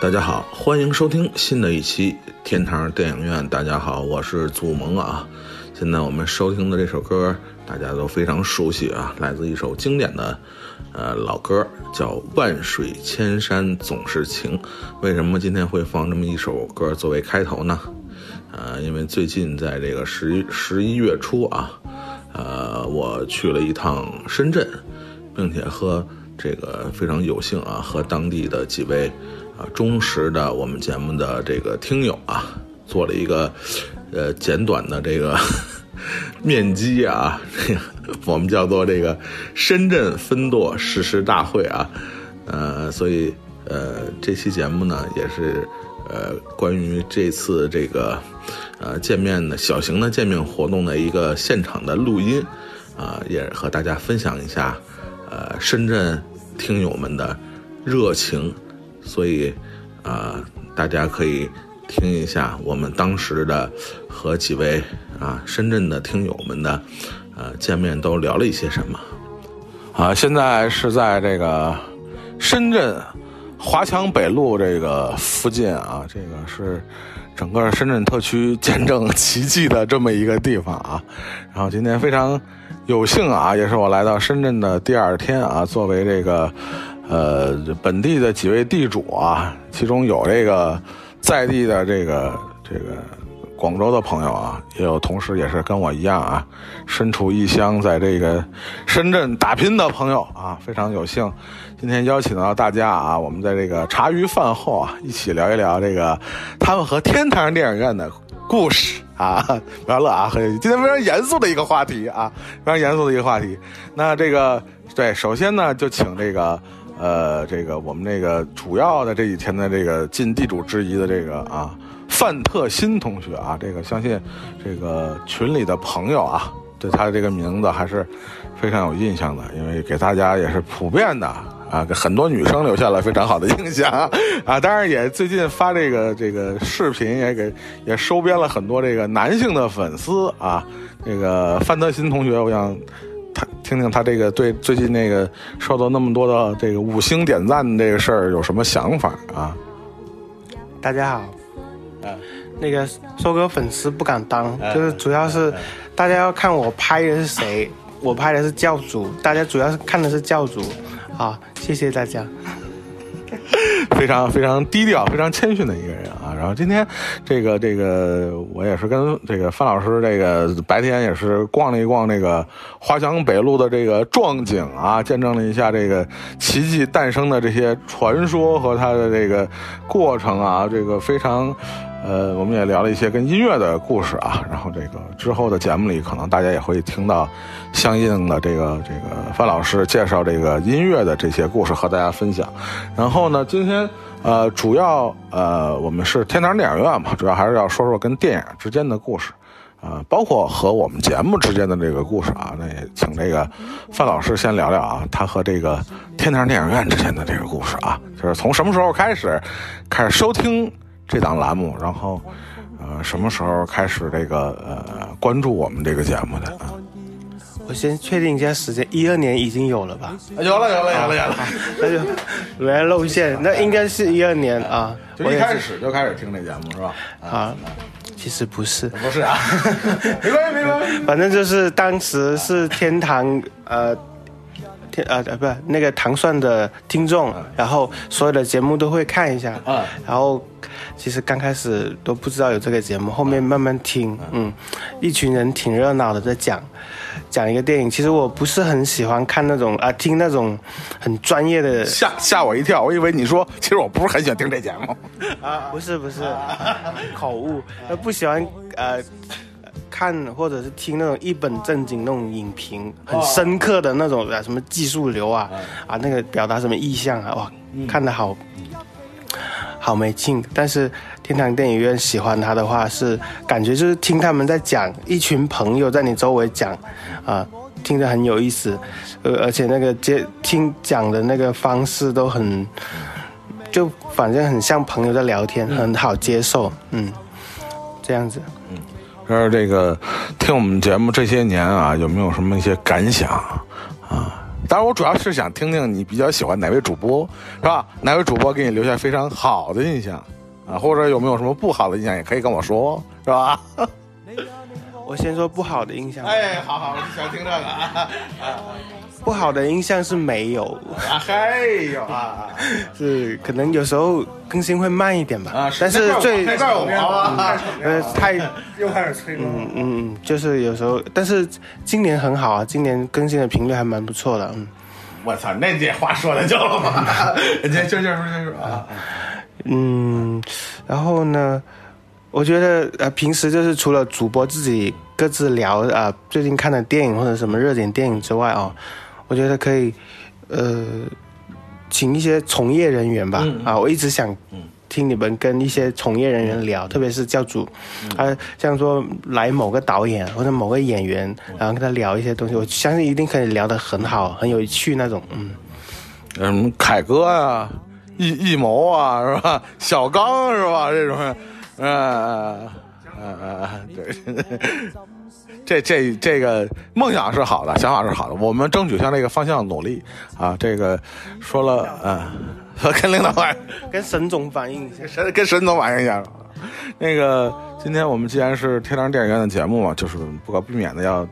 大家好，欢迎收听新的一期天堂电影院。大家好，我是祖萌啊。现在我们收听的这首歌，大家都非常熟悉啊，来自一首经典的呃老歌，叫《万水千山总是情》。为什么今天会放这么一首歌作为开头呢？呃，因为最近在这个十十一月初啊，呃，我去了一趟深圳，并且和这个非常有幸啊，和当地的几位忠实的我们节目的这个听友啊，做了一个呃简短的这个面基啊，我们叫做这个深圳分舵誓师大会啊，呃，所以呃这期节目呢也是呃关于这次这个呃见面的小型的见面活动的一个现场的录音啊，也和大家分享一下呃深圳听友们的热情，所以啊大家可以听一下我们当时的和几位啊深圳的听友们的呃见面都聊了一些什么。啊，现在是在这个深圳华强北路这个附近啊，这个是整个深圳特区见证奇迹的这么一个地方啊。然后今天非常有幸啊，也是我来到深圳的第二天啊，作为这个呃本地的几位地主啊，其中有这个在地的这个这个。广州的朋友啊，也有同时也是跟我一样啊，身处异乡，在这个深圳打拼的朋友啊，非常有幸，今天邀请到大家啊，我们在这个茶余饭后啊，一起聊一聊这个他们和天堂电影院的故事啊，不要乐啊，很今天非常严肃的一个话题啊，非常严肃的一个话题。那这个对，首先呢，就请这个呃，这个我们这个主要的这几天的这个尽地主之谊的这个啊。范特新同学啊，这个相信这个群里的朋友啊，对他的这个名字还是非常有印象的，因为给大家也是普遍的啊，给很多女生留下了非常好的印象啊。当然也最近发这个这个视频也给也收编了很多这个男性的粉丝啊。这个范特新同学，我想听听他这个对最近那个受到那么多的这个五星点赞这个事儿有什么想法啊？大家好。嗯那个收割粉丝不敢当，就是主要是大家要看我拍的是谁，我拍的是教主，大家主要是看的是教主，好，谢谢大家。非常非常低调、非常谦逊的一个人啊。然后今天这个这个，我也是跟这个范老师这个白天也是逛了一逛这个华强北路的这个壮景啊，见证了一下这个奇迹诞生的这些传说和它的这个过程啊，这个非常。呃，我们也聊了一些跟音乐的故事啊，然后这个之后的节目里，可能大家也会听到相应的这个这个范老师介绍这个音乐的这些故事和大家分享。然后呢，今天呃，主要呃，我们是天堂电影院嘛，主要还是要说说跟电影之间的故事啊，包括和我们节目之间的这个故事啊。那也请这个范老师先聊聊啊，他和这个天堂电影院之间的这个故事啊，就是从什么时候开始开始收听。这档栏目，然后，呃，什么时候开始这个呃关注我们这个节目的啊？我先确定一下时间，一二年已经有了吧？有了，有了，有了，有了，那就原来露馅，那应该是一二年啊。就一开始就开始听这节目是吧？啊，其实不是，不是啊，没关系，没关系，反正就是当时是天堂呃。天呃呃不是那个糖蒜的听众，然后所有的节目都会看一下，嗯，然后其实刚开始都不知道有这个节目，后面慢慢听，嗯，一群人挺热闹的在讲讲一个电影，其实我不是很喜欢看那种啊听那种很专业的，吓吓我一跳，我以为你说其实我不是很喜欢听这节目，啊不是不是。口误，不喜欢呃。看或者是听那种一本正经那种影评，很深刻的那种啊，什么技术流啊，啊那个表达什么意象啊，哇，看得好，好没劲。但是天堂电影院喜欢他的话，是感觉就是听他们在讲，一群朋友在你周围讲，啊，听着很有意思，呃，而且那个接听讲的那个方式都很，就反正很像朋友在聊天，很好接受，嗯，这样子，嗯。是这个听我们节目这些年啊，有没有什么一些感想啊？当然，我主要是想听听你比较喜欢哪位主播，是吧？哪位主播给你留下非常好的印象啊？或者有没有什么不好的印象，也可以跟我说，是吧？我先说不好的印象。哎，好好，我就想听这个啊。不好的印象是没有，啊嘿哟啊，是可能有时候更新会慢一点吧。啊，但是最那怪我啊，呃太 又开始吹了。嗯嗯，就是有时候，但是今年很好啊，今年更新的频率还蛮不错的。嗯，我操，那这话说的就了嘛，就就就就是啊。嗯，然后呢，我觉得呃，平时就是除了主播自己各自聊啊最近看的电影或者什么热点电影之外啊，我觉得可以呃请一些从业人员吧。啊，我一直想听你们跟一些从业人员聊，特别是教主。啊，像说来某个导演或者某个演员，然后跟他聊一些东西，我相信一定可以聊得很好，很有趣那种，嗯。嗯，凯哥啊，艺艺谋啊，是吧？小刚是吧？这种，嗯嗯嗯，对，这这这个梦想是好的，想法是好的，我们争取向这个方向努力啊。这个说了，嗯，跟领导反跟沈总反映一下，沈跟沈总反映一下。那个，今天我们既然是天堂电影院的节目嘛，就是不可避免的要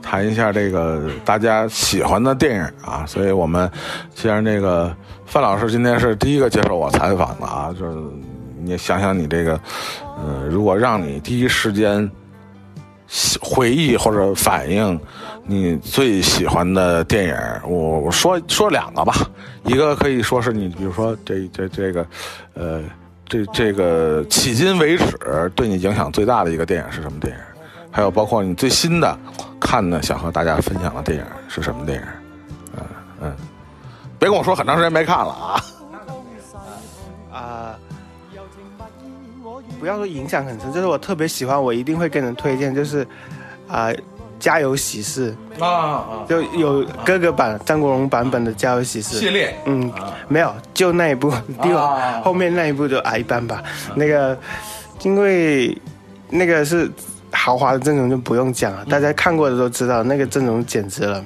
谈一下这个大家喜欢的电影啊。所以我们既然这个范老师今天是第一个接受我采访的啊，就是你想想你这个，呃，如果让你第一时间回忆或者反映你最喜欢的电影，我我说说两个吧，一个可以说是你，比如说这这这个，呃。这这个迄今为止对你影响最大的一个电影是什么电影？还有包括你最新的看的想和大家分享的电影是什么电影？嗯嗯，别跟我说很长时间没看了啊！啊，不要说影响很深，就是我特别喜欢，我一定会跟人推荐，就是啊。家有喜事啊啊，就有哥哥版张国荣版本的家有喜事系列，嗯，没有，就那一部，第后面那一部就啊一般吧。那个，因为那个是豪华的阵容就不用讲了，大家看过的都知道，那个阵容简直了，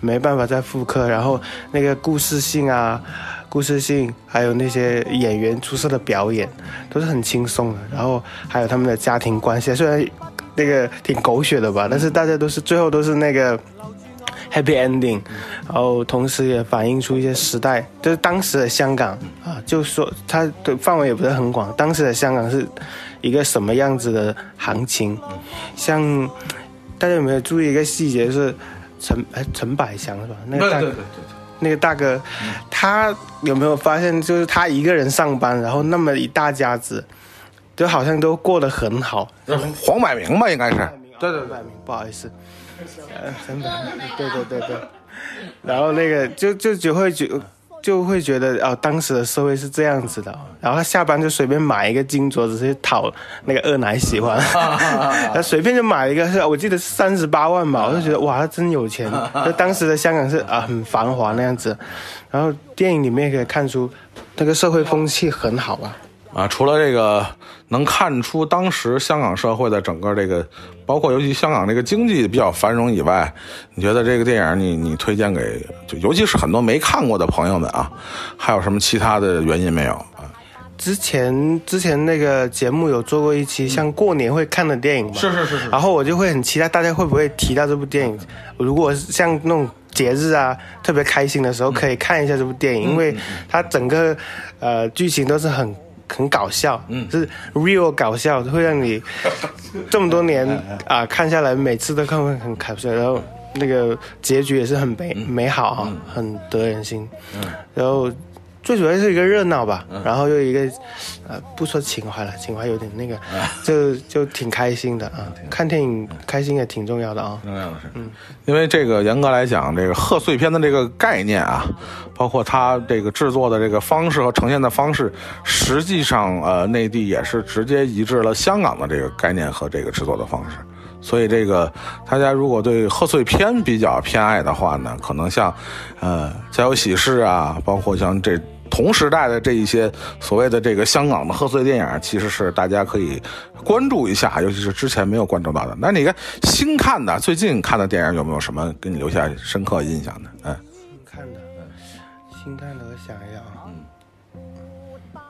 没办法再复刻。然后那个故事性啊，故事性，还有那些演员出色的表演，都是很轻松的。然后还有他们的家庭关系，虽然。那个挺狗血的吧，但是大家都是最后都是那个 happy ending，然后同时也反映出一些时代，就是当时的香港啊，就说它的范围也不是很广，当时的香港是一个什么样子的行情？像大家有没有注意一个细节是陈哎陈百祥是吧？那个大哥，那个大哥，他有没有发现就是他一个人上班，然后那么一大家子。就好像都过得很好，黄百鸣吧，应该是，对对，百鸣，不好意思，呃，陈百鸣，对对对对，然后那个就就只会觉就会觉得哦，当时的社会是这样子的，然后他下班就随便买一个金镯子去讨那个二奶喜欢，他随便就买一个，是我记得是三十八万吧，我就觉得哇，他真有钱，就当时的香港是啊很繁华那样子，然后电影里面可以看出那个社会风气很好啊。啊，除了这个能看出当时香港社会的整个这个，包括尤其香港这个经济比较繁荣以外，你觉得这个电影你你推荐给就尤其是很多没看过的朋友们啊，还有什么其他的原因没有啊？之前之前那个节目有做过一期像过年会看的电影嘛？是是是是。然后我就会很期待大家会不会提到这部电影，如果像那种节日啊特别开心的时候可以看一下这部电影，因为它整个呃剧情都是很。很搞笑，嗯，是 real 搞笑，会让你 这么多年啊看下来，每次都看会很搞笑，然后那个结局也是很美美好啊，很得人心，嗯，然后。最主要是一个热闹吧，然后又一个，呃，不说情怀了，情怀有点那个，就就挺开心的啊。看电影开心也挺重要的啊。重要的是，嗯，因为这个严格来讲，这个贺岁片的这个概念啊，包括它这个制作的这个方式和呈现的方式，实际上呃，内地也是直接移植了香港的这个概念和这个制作的方式。所以这个大家如果对贺岁片比较偏爱的话呢，可能像，呃，家有喜事啊，包括像这。同时代的这一些所谓的这个香港的贺岁电影，其实是大家可以关注一下，尤其是之前没有关注到的。那你看新看的、最近看的电影，有没有什么给你留下深刻印象的？嗯新看的新看的我想一下啊，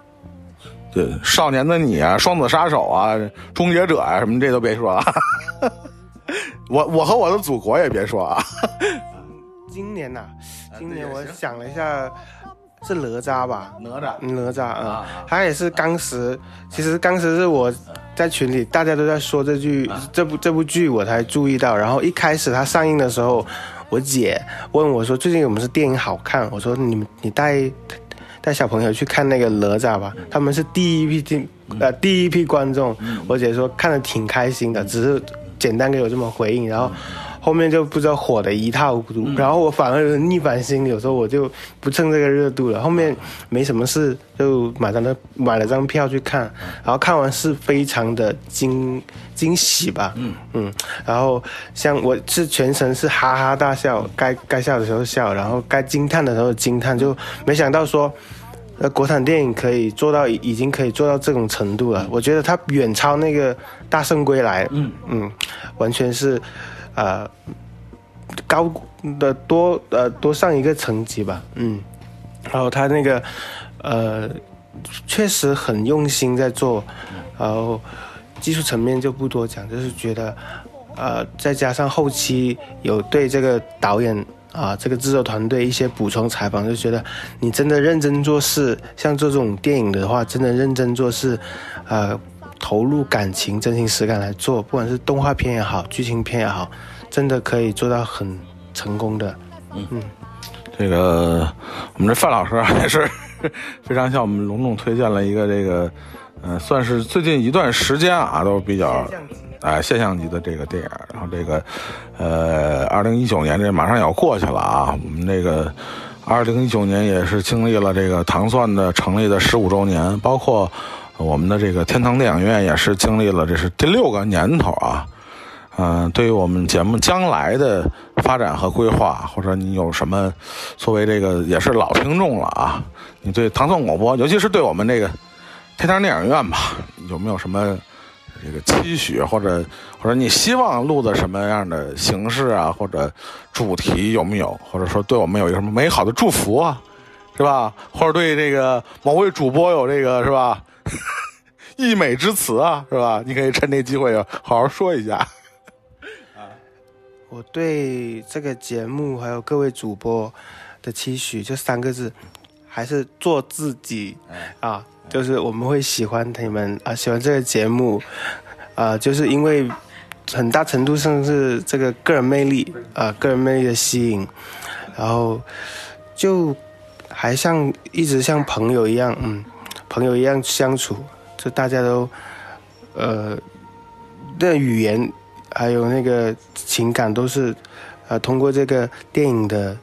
对，少年的你啊，双子杀手啊，终结者啊，什么这都别说了。我我和我的祖国也别说啊。今年呐、今年我想了一下，是哪吒吧？哪吒。哪吒啊啊，他也是当时，其实当时是我在群里大家都在说这句这部这部剧，我才注意到。然后一开始他上映的时候，我姐问我说最近有没有电影好看，我说你们你带带小朋友去看那个哪吒吧，他们是第一批进呃第一批观众。我姐说看的挺开心的，只是简单给我这么回应，然后。后面就不知道火的一塌糊涂，然后我反而逆反心理，有时候我就不蹭这个热度了。后面没什么事，就马上就买了张票去看，然后看完是非常的惊惊喜吧，嗯嗯，然后像我是全程是哈哈大笑，该该笑的时候笑，然后该惊叹的时候惊叹，就没想到说。呃，国产电影可以做到，已已经可以做到这种程度了。我觉得它远超那个《大圣归来》，嗯嗯，完全是，呃，高的多呃多上一个层级吧，嗯。然后他那个呃，确实很用心在做，然后技术层面就不多讲，就是觉得呃，再加上后期有对这个导演。啊，这个制作团队一些补充采访，就觉得你真的认真做事，像做这种电影的话，真的认真做事，呃，投入感情、真情实感来做，不管是动画片也好，剧情片也好，真的可以做到很成功的。嗯这个我们这范老师还是 非常向我们隆重推荐了一个这个，呃，算是最近一段时间啊都比较哎现象级的这个电影。然后这个呃，二零一九年这马上要过去了啊，我们这个二零一九年也是经历了这个糖蒜的成立的十五周年，包括我们的这个天堂电影院也是经历了这是第六个年头啊。嗯、对于我们节目将来的发展和规划，或者你有什么作为这个也是老听众了啊，你对唐宋广播，尤其是对我们这个天堂电影院吧，有没有什么这个期许，或者或者你希望录的什么样的形式啊，或者主题有没有，或者说对我们有一个什么美好的祝福啊，是吧？或者对这个某位主播有这个是吧？溢美之词啊，是吧？你可以趁这机会好好说一下。我对这个节目还有各位主播的期许，就三个字，还是做自己啊。就是我们会喜欢你们啊，喜欢这个节目，啊，就是因为很大程度上是这个个人魅力啊，个人魅力的吸引，然后就还像一直像朋友一样，嗯，朋友一样相处，就大家都呃的语言还有那个情感都是呃通过这个电影的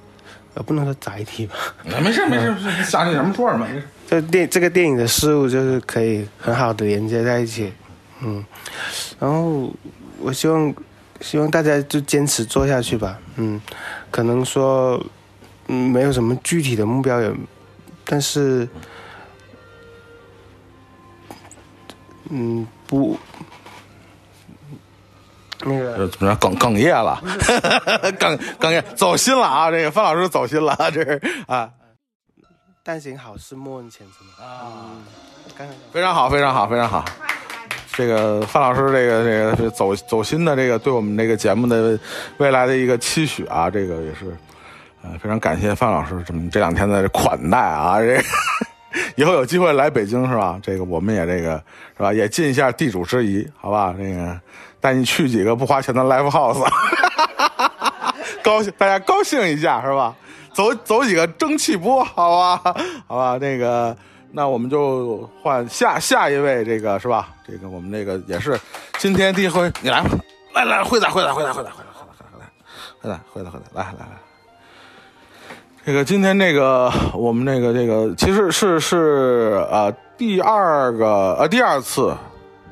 呃不能说载体吧，没事没事没事，想起什么说什么。这电这个电影的事物就是可以很好的连接在一起，嗯，然后我希望希望大家就坚持做下去吧，嗯，可能说嗯没有什么具体的目标也，但是嗯不那个呃，怎么着哽哽咽了？哽哽咽，走心了啊！这个范老师走心了，这是啊，但行好事，莫问前程啊，非常好，非常好，非常好。这个范老师，这个这个是走走心的，这个对我们这个节目的未来的一个期许啊，这个也是，呃，非常感谢范老师这么这两天的款待啊，这个 以后有机会来北京是吧？这个我们也这个是吧，也尽一下地主之谊，好吧？这个带你去几个不花钱的 live house，高兴大家高兴一下是吧？走走几个蒸汽波，好吧？好吧，那个。那我们就换下下一位，这个是吧？这个我们这个也是今天第一回，你来吧，来来，会仔会仔会仔会仔会仔会仔会仔会仔会仔会仔，来来来。这个今天这个我们这个这个其实是是呃第二个呃第二次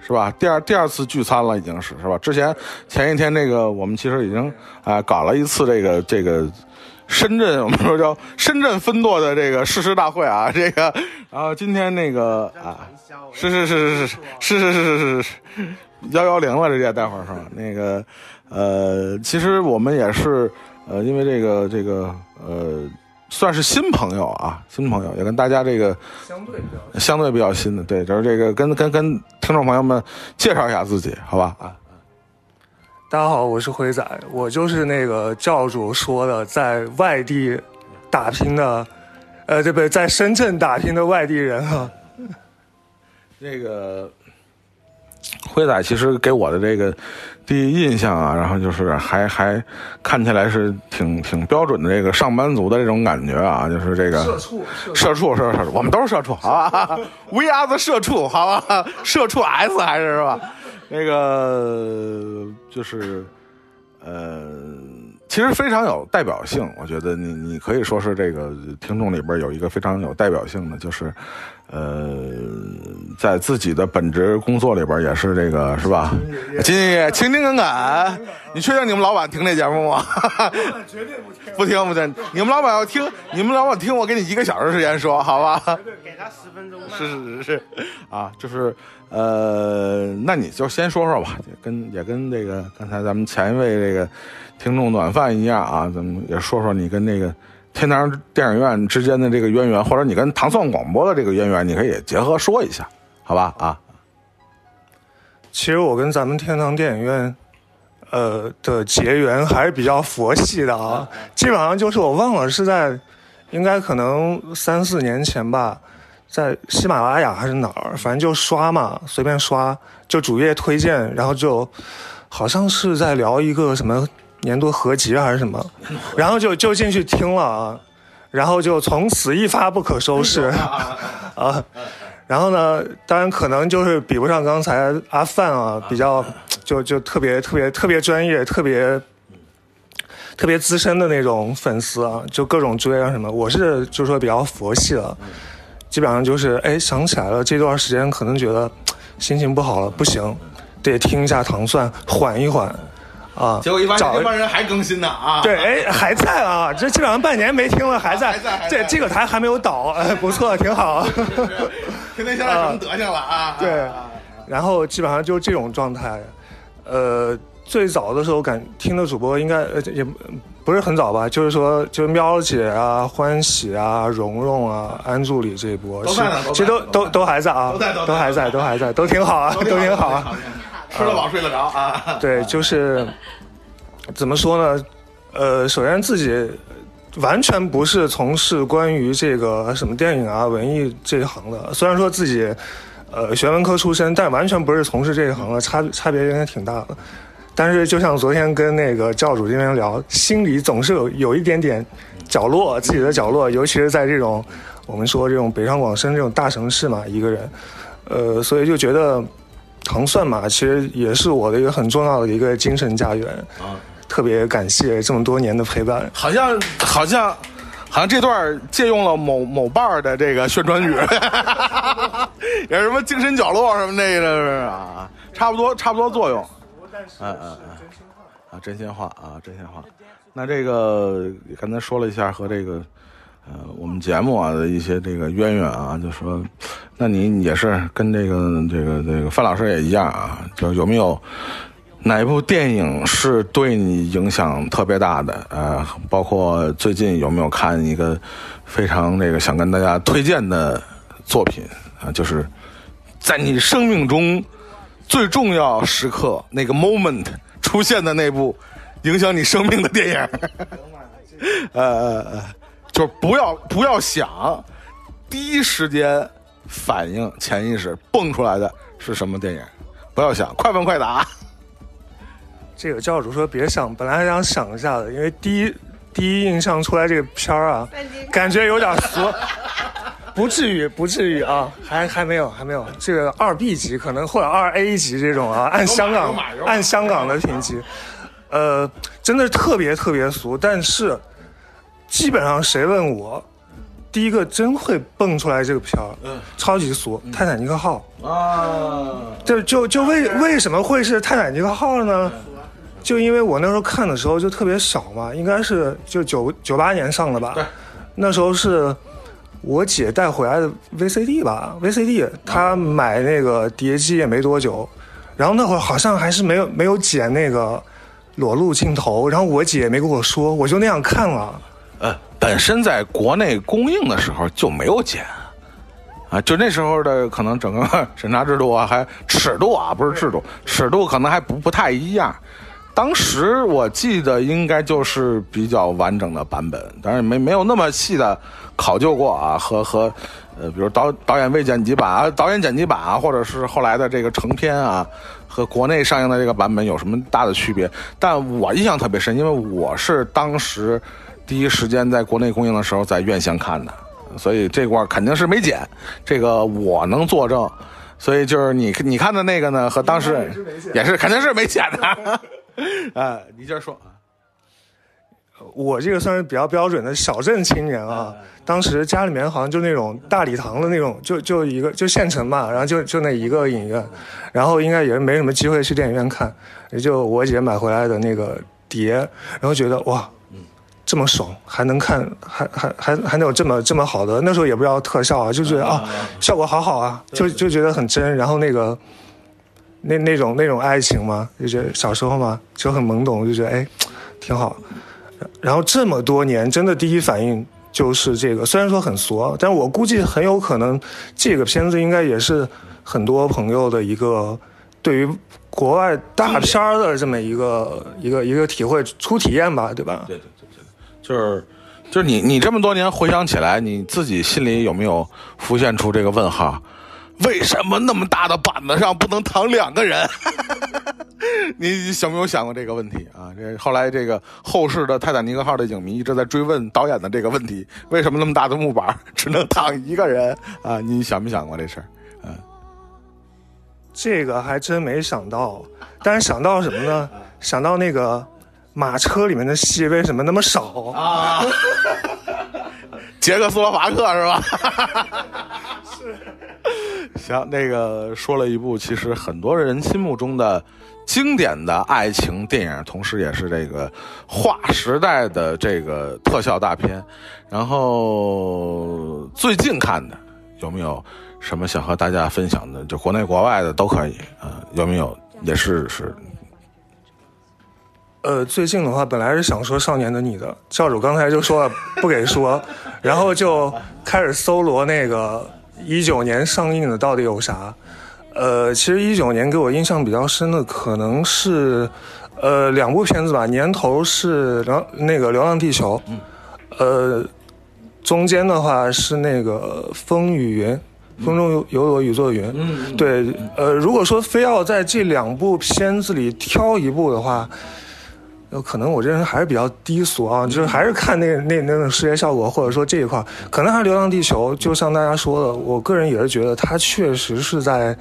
是吧？第二第二次聚餐了已经是是吧？之前前一天那个我们其实已经啊、搞了一次这个这个。深圳，我们说叫深圳分舵的这个誓师大会啊，这个，然后今天那个啊，是是是是是是是是是是幺幺零了，直接待会儿是吧？那个呃，其实我们也是呃，因为这个这个呃，算是新朋友啊，新朋友也跟大家这个相对比较相对比较新的，对，就是这个跟跟跟听众朋友们介绍一下自己，好吧？啊，大家好，我是辉仔，我就是那个教主说的在外地打拼的，呃，对不对？在深圳打拼的外地人啊。这个辉仔其实给我的这个第一印象啊，然后就是还还看起来是挺挺标准的这个上班族的这种感觉啊，就是这个社畜，社畜，社畜，我们都是社畜，好吧？We are the 社畜，好吧？社畜 S 还是是吧？那个就是呃，其实非常有代表性。我觉得你你可以说是这个听众里边有一个非常有代表性的，就是呃，在自己的本职工作里边也是这个是吧？兢兢业业、勤勤恳恳。你确定你们老板听这节目吗？绝对不听。不听不听，你们老板要听，你们老板听，我给你一个小时时间说，好吧？给他十分钟。是是是是，啊，就是呃，那你就先说说吧，也跟也跟这个刚才咱们前一位这个听众暖饭一样啊，咱们也说说你跟那个天堂电影院之间的这个渊源，或者你跟糖蒜广播的这个渊源，你可以结合说一下，好吧？啊，其实我跟咱们天堂电影院，呃的结缘还是比较佛系的啊。基本上就是我忘了是在，应该可能三四年前吧，在喜马拉雅还是哪儿，反正就刷嘛，随便刷，就主页推荐，然后就好像是在聊一个什么年度合集还是什么，然后就就进去听了啊，然后就从此一发不可收拾 啊。然后呢，当然可能就是比不上刚才阿范啊，比较就就特别特别特别专业、特别特别资深的那种粉丝啊，就各种追啊什么。我是就说比较佛系了，基本上就是哎想起来了，这段时间可能觉得心情不好了，不行，得听一下糖蒜，缓一缓啊。结果一发现帮人还更新呢啊！对，哎，还在啊！这基本上半年没听了，还在。还在还在这这个台还没有倒，哎，不错，挺好。天天现在什么德行了啊？对，然后基本上就是这种状态。呃，最早的时候感听的主播应该呃也不是很早吧，就是说就是喵姐啊、欢喜啊、蓉蓉啊、安助理这一波，其实都都都还在啊，都在都还在，都还在，都挺好啊，都挺好啊。吃得饱睡得着啊！对，就是 怎么说呢？呃，首先自己完全不是从事关于这个什么电影啊、文艺这一行的。虽然说自己呃学文科出身，但完全不是从事这一行的，差差别应该挺大的。但是就像昨天跟那个教主这边聊，心里总是有有一点点角落，自己的角落，尤其是在这种我们说这种北上广深这种大城市嘛，一个人，呃，所以就觉得糖蒜嘛，其实也是我的一个很重要的一个精神家园。啊，特别感谢这么多年的陪伴。好像好像好像这段借用了某某伴儿的这个宣传语，也是什么精神角落什么那个是啊，差不多差不多作用。嗯嗯嗯，啊，真心话啊，真心话。那这个刚才说了一下和这个呃我们节目啊的一些这个渊源啊，就说，那你也是跟这个这个这个范老师也一样啊，就有没有哪一部电影是对你影响特别大的？呃，包括最近有没有看一个非常这个想跟大家推荐的作品啊？就是在你生命中最重要时刻那个 moment 出现的那部影响你生命的电影。呃 呃呃，就是不要不要想，第一时间反应潜意识蹦出来的是什么电影？不要想，快问快答。这个教主说别想，本来还想想一下的，因为第一第一印象出来这个片儿啊，感觉有点俗。不至于，不至于啊，还还没有，还没有。这个二 B 级可能或者二 A 级这种啊，按香港按香港的评级，呃，真的是特别特别俗。但是基本上谁问我，第一个真会蹦出来这个片儿，嗯超级俗，泰坦尼克号》。啊，就就就为为什么会是泰坦尼克号呢？就因为我那时候看的时候就特别小嘛，应该是就九九八年上的吧对。那时候是我姐带回来的 VCD 吧，VCD 她买那个碟机也没多久，然后那会儿好像还是没有没有剪那个裸露镜头，然后我姐也没跟我说，我就那样看了。呃，本身在国内供应的时候就没有剪。啊，就那时候的可能整个 审查制度啊，还尺度啊，不是制度，尺度可能还不不太一样。当时我记得应该就是比较完整的版本，当然没没有那么细的考究过啊，和和呃，比如导导演未剪辑版啊，导演剪辑版啊，或者是后来的这个成片啊，和国内上映的这个版本有什么大的区别？但我印象特别深，因为我是当时第一时间在国内公映的时候在院线看的。所以这块肯定是没剪，这个我能作证。所以就是你你看的那个呢，和当时也是肯定是没剪的。啊，你接着说啊。我这个算是比较标准的小镇青年啊。当时家里面好像就那种大礼堂的那种，就就一个就县城嘛，然后就就那一个影院，然后应该也没什么机会去电影院看，也就我姐买回来的那个碟，然后觉得哇。这么爽，还能看，还还还还能有这么这么好的，那时候也不知道特效啊，就觉得啊，效果好好啊，就就觉得很真。然后那个那那种那种爱情嘛，就觉得小时候嘛就很懵懂，就觉得哎，挺好。然后这么多年，真的第一反应就是这个，虽然说很俗，但是我估计很有可能这个片子应该也是很多朋友的一个对于国外大片的这么一个一个一个体会初体验吧，对吧？对对。就是，就是你你这么多年回想起来，你自己心里有没有浮现出这个问号？为什么那么大的板子上不能躺两个人？你想没有想过这个问题啊？这后来这个后世的泰坦尼克号的影迷一直在追问导演的这个问题：为什么那么大的木板只能躺一个人啊？你想没想过这事儿？嗯，这个还真没想到，但是想到什么呢？想到那个。马车里面的戏为什么那么少啊？捷克斯洛伐克是吧？是。行，那个说了一部其实很多人心目中的经典的爱情电影，同时也是这个划时代的这个特效大片。然后最近看的有没有什么想和大家分享的？就国内国外的都可以啊，有没有？也是是。呃，最近的话，本来是想说《少年的你》的教主，刚才就说了不给说，然后就开始搜罗那个一九年上映的到底有啥。呃，其实一九年给我印象比较深的可能是，呃，两部片子吧，年头是流那个《流浪地球》，呃，中间的话是那个《风雨云》，风中有有朵雨做云。嗯，对，呃，如果说非要在这两部片子里挑一部的话。可能我这人还是比较低俗啊，就是还是看那那那种视觉效果，或者说这一块，可能还是《流浪地球》。就像大家说的，我个人也是觉得它确实是在，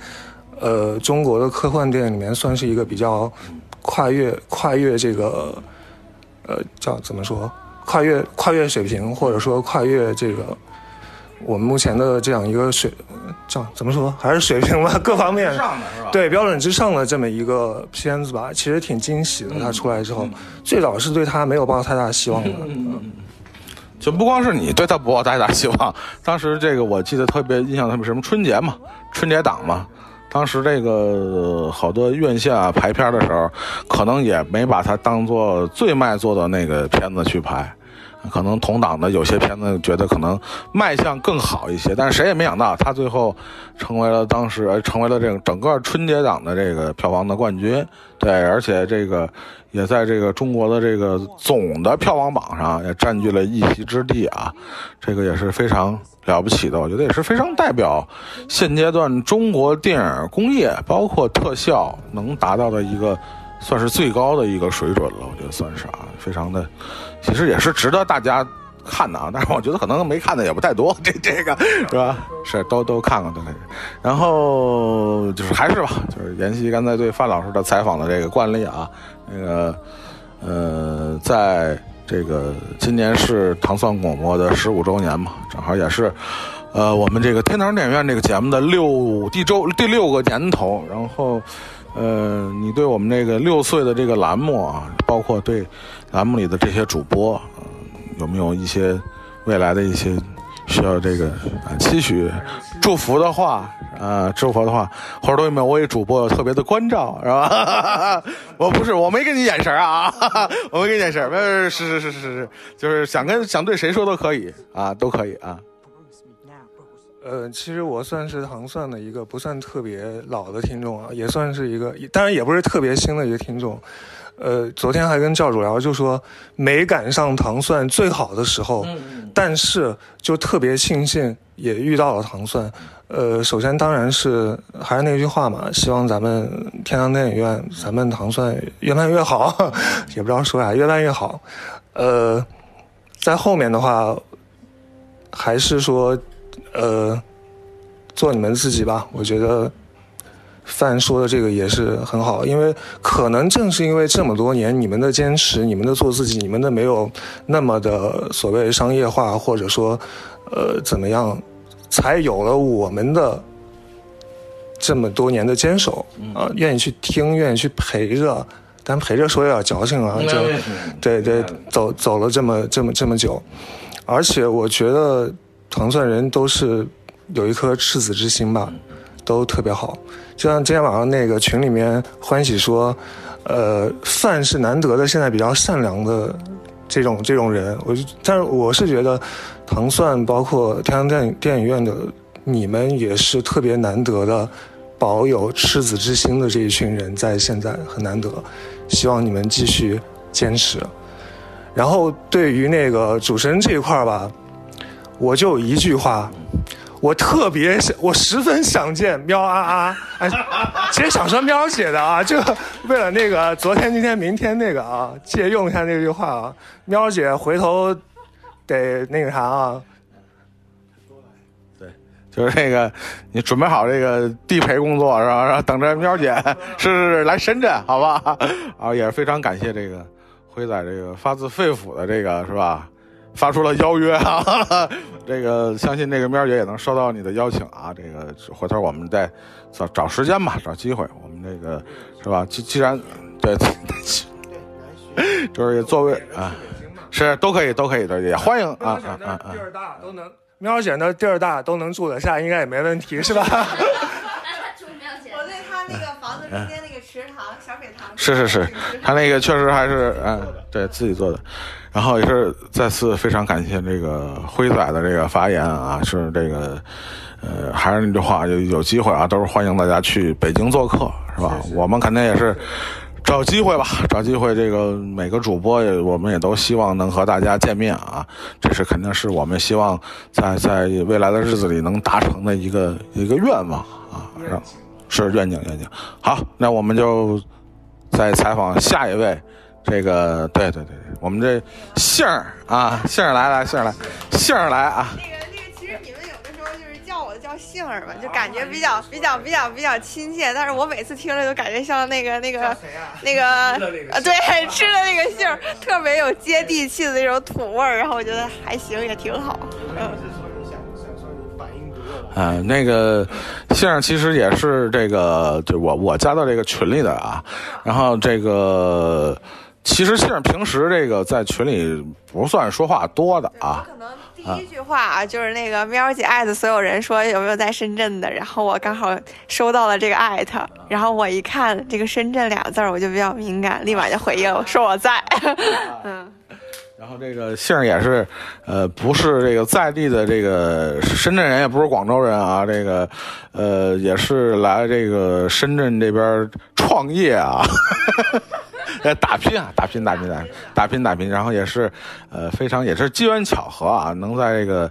呃，中国的科幻电影里面算是一个比较跨越跨越这个，呃，叫怎么说？跨越跨越水平，或者说跨越这个。我们目前的这样一个水，这怎么说还是水平吧，各方面对标准之上的这么一个片子吧，其实挺惊喜的。它出来之后，最早是对他没有抱太大希望的。就不光是你对他不抱太大希望，当时这个我记得特别印象特别什么春节嘛，春节档嘛，当时这个好多院线啊排片的时候，可能也没把它当做最卖座的那个片子去排。可能同档的有些片子觉得可能卖相更好一些，但是谁也没想到，他最后成为了当时成为了这个整个春节档的这个票房的冠军。对，而且这个也在这个中国的这个总的票房榜上也占据了一席之地啊，这个也是非常了不起的，我觉得也是非常代表现阶段中国电影工业包括特效能达到的一个。算是最高的一个水准了，我觉得算是啊，非常的，其实也是值得大家看的啊。但是我觉得可能没看的也不太多，这这个是吧？是都都看看都。然后就是还是吧，就是延续刚才对范老师的采访的这个惯例啊，那个呃，在这个今年是糖蒜广播的十五周年嘛，正好也是呃我们这个天堂电影院这个节目的六第周第六个年头，然后。呃，你对我们这个六岁的这个栏目啊，包括对栏目里的这些主播，有没有一些未来的一些需要这个啊期许、祝福的话，呃，祝福的话，或者都有没有我给主播特别的关照，是吧？我不是，我没给你眼神啊，我没给你眼神，是是是是是，就是想跟想对谁说都可以啊，都可以啊。呃，其实我算是糖蒜的一个不算特别老的听众啊，也算是一个，当然也不是特别新的一个听众。呃，昨天还跟教主聊，就说没赶上糖蒜最好的时候，但是就特别庆幸也遇到了糖蒜。呃，首先当然是还是那句话嘛，希望咱们天堂电影院，咱们糖蒜越办越好，也不知道说啥，越办越好。呃，在后面的话，还是说。呃，做你们自己吧。我觉得范说的这个也是很好，因为可能正是因为这么多年你们的坚持，你们的做自己，你们的没有那么的所谓商业化，或者说呃怎么样，才有了我们的这么多年的坚守啊，愿意去听，愿意去陪着，但陪着说有点矫情啊，就对对，走走了这么这么这么久，而且我觉得。糖蒜人都是有一颗赤子之心吧，都特别好。就像今天晚上那个群里面欢喜说，呃，饭是难得的，现在比较善良的这种这种人。我就，但是我是觉得糖蒜包括天堂电影电影院的你们也是特别难得的，保有赤子之心的这一群人，在现在很难得。希望你们继续坚持。然后对于那个主持人这一块儿吧。我就一句话，我特别想，我十分想见喵啊啊！哎，其实想说喵姐的啊，就为了那个昨天、今天、明天那个啊，借用一下那句话啊，喵姐回头得那个啥啊。对，就是那个你准备好这个地陪工作是吧？然后等着喵姐是是是来深圳，好吧？啊，也是非常感谢这个辉仔这个发自肺腑的这个是吧？发出了邀约啊，这个相信这个喵姐也能收到你的邀请啊。这个回头我们再找找时间吧，找机会。我们这个是吧？既既然对，就是座位啊，是都可以，都可以的，也欢迎啊啊啊啊！地儿大都能，喵姐那地儿大都能住得下，应该也没问题，是吧？我对他那个房子中间那个池塘小水塘，是是是，他那个确实还是嗯，对自己做的。然后也是再次非常感谢这个辉仔的这个发言啊，是这个，呃，还是那句话，有有机会啊，都是欢迎大家去北京做客，是吧？我们肯定也是找机会吧，找机会，这个每个主播也，我们也都希望能和大家见面啊，这是肯定是我们希望在在未来的日子里能达成的一个一个愿望啊，是愿景愿景。好，那我们就再采访下一位。这个对对对我们这杏儿啊，杏儿来来，杏儿来，杏儿来啊。那个那个，其实你们有的时候就是叫我叫杏儿吧，就感觉比较比较比较比较亲切。但是我每次听着都感觉像那个那个那个啊，对，吃的那个杏儿，特别有接地气的那种土味儿。然后我觉得还行，也挺好。嗯。嗯，那个杏儿其实也是这个，就我我加到这个群里的啊，然后这个。其实杏儿平时这个在群里不算说话多的啊。可能第一句话啊，就是那个喵姐艾特所有人说有没有在深圳的，然后我刚好收到了这个艾特，然后我一看这个深圳俩字儿，我就比较敏感，立马就回应 说我在。嗯。然后这个杏儿也是，呃，不是这个在地的这个深圳人，也不是广州人啊，这个，呃，也是来这个深圳这边创业啊。呃，打拼啊，打拼，打拼，打打拼，打拼，然后也是，呃，非常也是机缘巧合啊，能在这个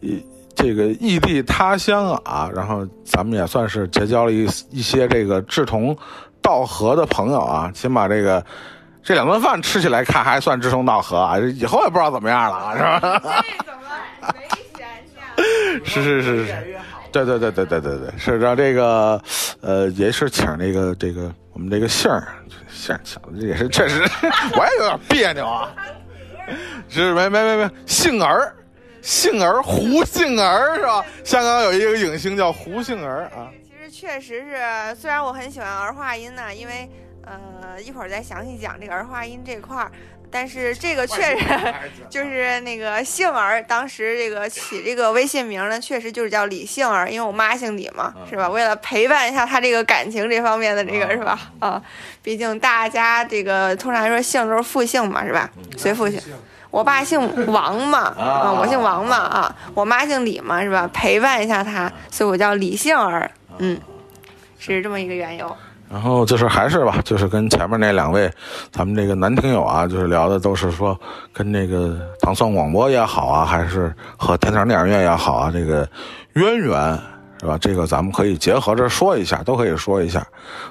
异这个异地他乡啊，然后咱们也算是结交了一一些这个志同道合的朋友啊，起码这个这两顿饭吃起来看还算志同道合啊，以后也不知道怎么样了啊，是吧？这 怎么？是是是是，对对对对对对对，是让这个呃，也是请这个这个我们这个杏儿。这也是确实，我也有点别扭啊。是没没没没，杏儿，杏儿，胡杏儿是吧？香港有一个影星叫胡杏儿啊。其实确实是，虽然我很喜欢儿化音呢，因为呃一会儿再详细讲这个儿化音这块儿。但是这个确实就是 那个杏儿，当时这个起这个微信名呢，确实就是叫李杏儿，因为我妈姓李嘛，是吧？为了陪伴一下她这个感情这方面的这个是吧？啊，毕竟大家这个通常来说姓都是复姓嘛，是吧？随父姓。我爸姓王嘛，啊，我姓王嘛，啊，我妈姓李嘛，是吧？陪伴一下她，所以我叫李杏儿，嗯，是这么一个缘由。然后就是还是吧，就是跟前面那两位咱们这个男听友啊，就是聊的都是说跟那个糖蒜广播也好啊，还是和天堂电影院也好啊，这个渊源。是吧？这个咱们可以结合着说一下，都可以说一下，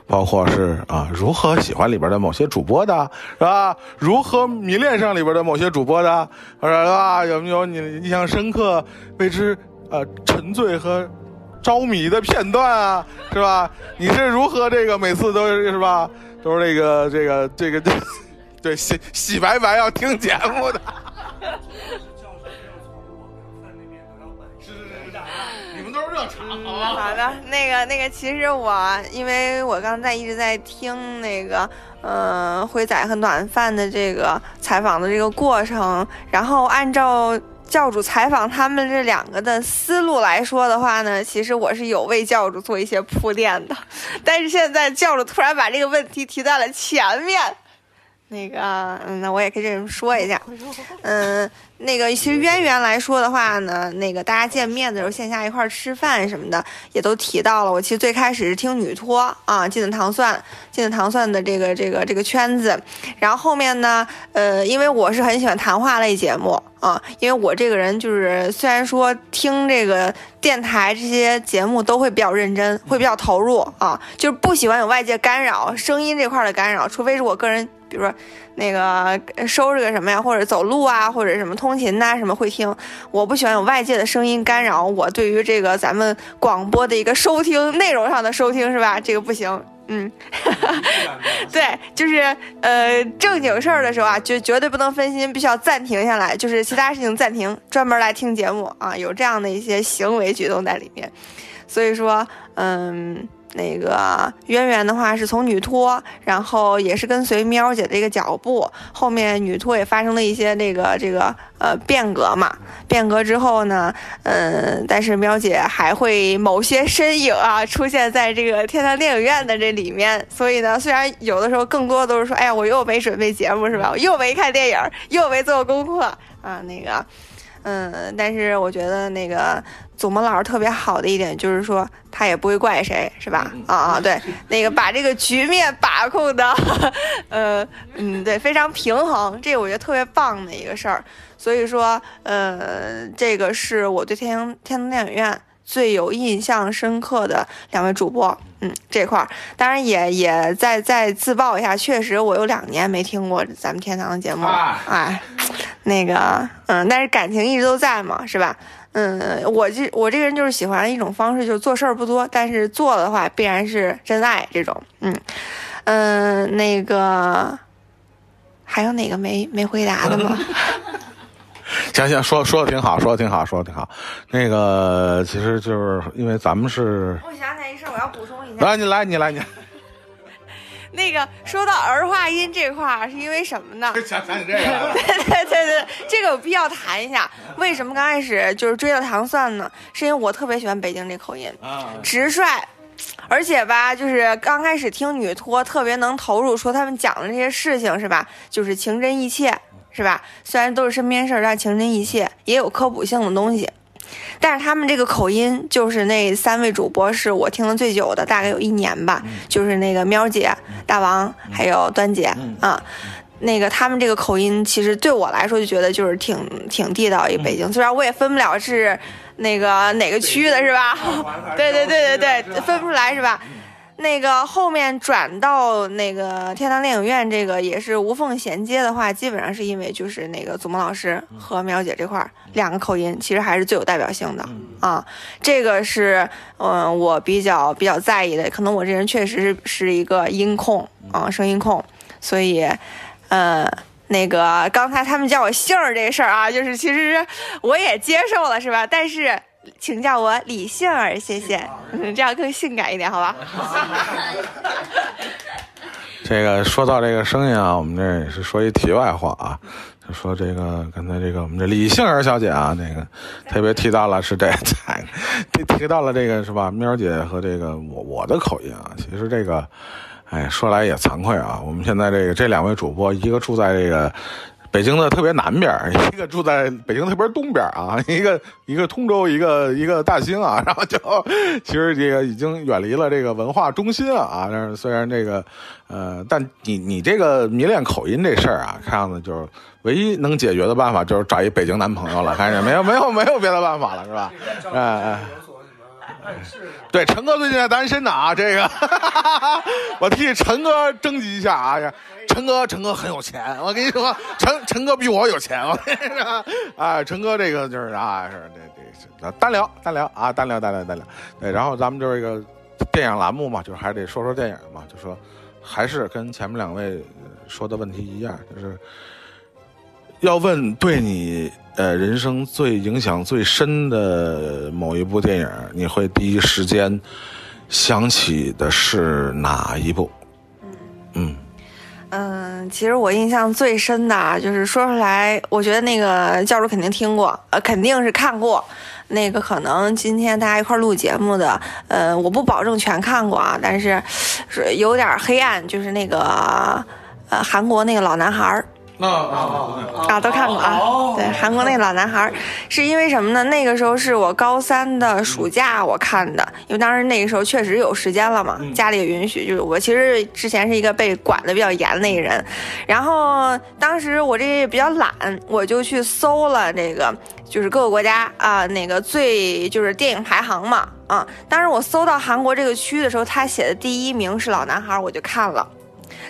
包括是啊，如何喜欢里边的某些主播的，是吧？如何迷恋上里边的某些主播的，是啊？有没有你印象深刻、为之呃沉醉和着迷的片段啊？是吧？你是如何这个每次都是是吧？都是这个这个这个 对洗洗白白要听节目的。好的，那个那个，其实我因为我刚才一直在听那个，嗯，辉仔和暖饭的这个采访的这个过程，然后按照教主采访他们这两个的思路来说的话呢，其实我是有为教主做一些铺垫的，但是现在教主突然把这个问题提在了前面。那个，嗯，那我也可以这么说一下，嗯，那个其实渊源来说的话呢，那个大家见面的时候线下一块吃饭什么的，也都提到了。我其实最开始是听女托啊，进的糖蒜，进的糖蒜的这个这个这个圈子，然后后面呢，呃，因为我是很喜欢谈话类节目啊，因为我这个人就是虽然说听这个电台这些节目都会比较认真，会比较投入啊，就是不喜欢有外界干扰，声音这块的干扰，除非是我个人。比如说，那个收拾个什么呀，或者走路啊，或者什么通勤呐，什么会听。我不喜欢有外界的声音干扰我对于这个咱们广播的一个收听内容上的收听，是吧？这个不行。嗯，对，就是呃正经事儿的时候啊，就绝对不能分心，必须要暂停下来，就是其他事情暂停，专门来听节目啊。有这样的一些行为举动在里面，所以说，嗯。那个渊源的话是从女托，然后也是跟随喵姐的一个脚步，后面女托也发生了一些那个这个呃变革嘛，变革之后呢，嗯，但是喵姐还会某些身影啊出现在这个天堂电影院的这里面，所以呢，虽然有的时候更多都是说，哎呀，我又没准备节目是吧？我 又没看电影，又没做功课啊，那个。嗯，但是我觉得那个祖萌老师特别好的一点就是说，他也不会怪谁，是吧？啊啊，对，那个把这个局面把控的，呃，嗯，对，非常平衡，这个我觉得特别棒的一个事儿。所以说，呃，这个是我对天天堂电影院。最有印象深刻的两位主播，嗯，这块儿当然也也再再自曝一下，确实我有两年没听过咱们天堂的节目，哎，那个，嗯，但是感情一直都在嘛，是吧？嗯，我这我这个人就是喜欢一种方式，就是做事儿不多，但是做的话必然是真爱这种，嗯嗯，那个还有哪个没没回答的吗？行行，说说的挺好，说的挺好，说的挺好。那个其实就是因为咱们是……我想起来一事，我要补充一下。来，你来，你来，你。那个说到儿化音这块儿，是因为什么呢？想想你这个。对对对对，这个有必要谈一下。为什么刚开始就是追到糖蒜呢？是因为我特别喜欢北京这口音，直率，而且吧，就是刚开始听女托，特别能投入，说他们讲的这些事情是吧？就是情真意切。是吧？虽然都是身边事儿，但情真意切，也有科普性的东西。但是他们这个口音，就是那三位主播是我听的最久的，大概有一年吧。就是那个喵姐、大王还有端姐啊，那个他们这个口音，其实对我来说就觉得就是挺挺地道一北京。虽然我也分不了是那个哪个区的，是吧？对对对对对，分不出来是吧？那个后面转到那个天堂电影院，这个也是无缝衔接的话，基本上是因为就是那个祖萌老师和苗姐这块两个口音，其实还是最有代表性的啊。这个是嗯，我比较比较在意的，可能我这人确实是是一个音控啊，声音控，所以嗯，那个刚才他们叫我杏儿这事儿啊，就是其实我也接受了，是吧？但是。请叫我李杏儿，谢谢，这样更性感一点，好吧？这个说到这个声音啊，我们这也是说一题外话啊，就说这个刚才这个我们这李杏儿小姐啊，那个特别提到了是这这 提提到了这个是吧？喵姐和这个我我的口音啊，其实这个，哎，说来也惭愧啊，我们现在这个这两位主播，一个住在这个。北京的特别南边，一个住在北京特别东边啊，一个一个通州，一个一个大兴啊，然后就其实这个已经远离了这个文化中心啊啊，但是虽然这个呃，但你你这个迷恋口音这事儿啊，看样子就是唯一能解决的办法就是找一北京男朋友了，看见没有？没有没有别的办法了，是吧？哎哎。对，陈哥最近在单身呢啊，这个 我替陈哥征集一下啊，陈哥，陈哥很有钱，我跟你说，陈陈哥比我有钱，我跟你说，啊，陈哥这个就是啊，是这这单聊单聊啊，单聊单聊单聊，对，然后咱们就是一个电影栏目嘛，就是还得说说电影嘛，就说还是跟前面两位说的问题一样，就是要问对你。呃，人生最影响最深的某一部电影，你会第一时间想起的是哪一部？嗯嗯其实我印象最深的，就是说出来，我觉得那个教主肯定听过，呃，肯定是看过。那个可能今天大家一块录节目的，呃，我不保证全看过啊，但是是有点黑暗，就是那个呃，韩国那个老男孩儿。啊都看过啊，对，韩国那个老男孩，是因为什么呢？那个时候是我高三的暑假我看的，因为当时那个时候确实有时间了嘛，家里也允许。就是我其实之前是一个被管的比较严的一个人，然后当时我这也比较懒，我就去搜了这个，就是各个国家啊，那个最就是电影排行嘛，啊，当时我搜到韩国这个区的时候，他写的第一名是老男孩，我就看了。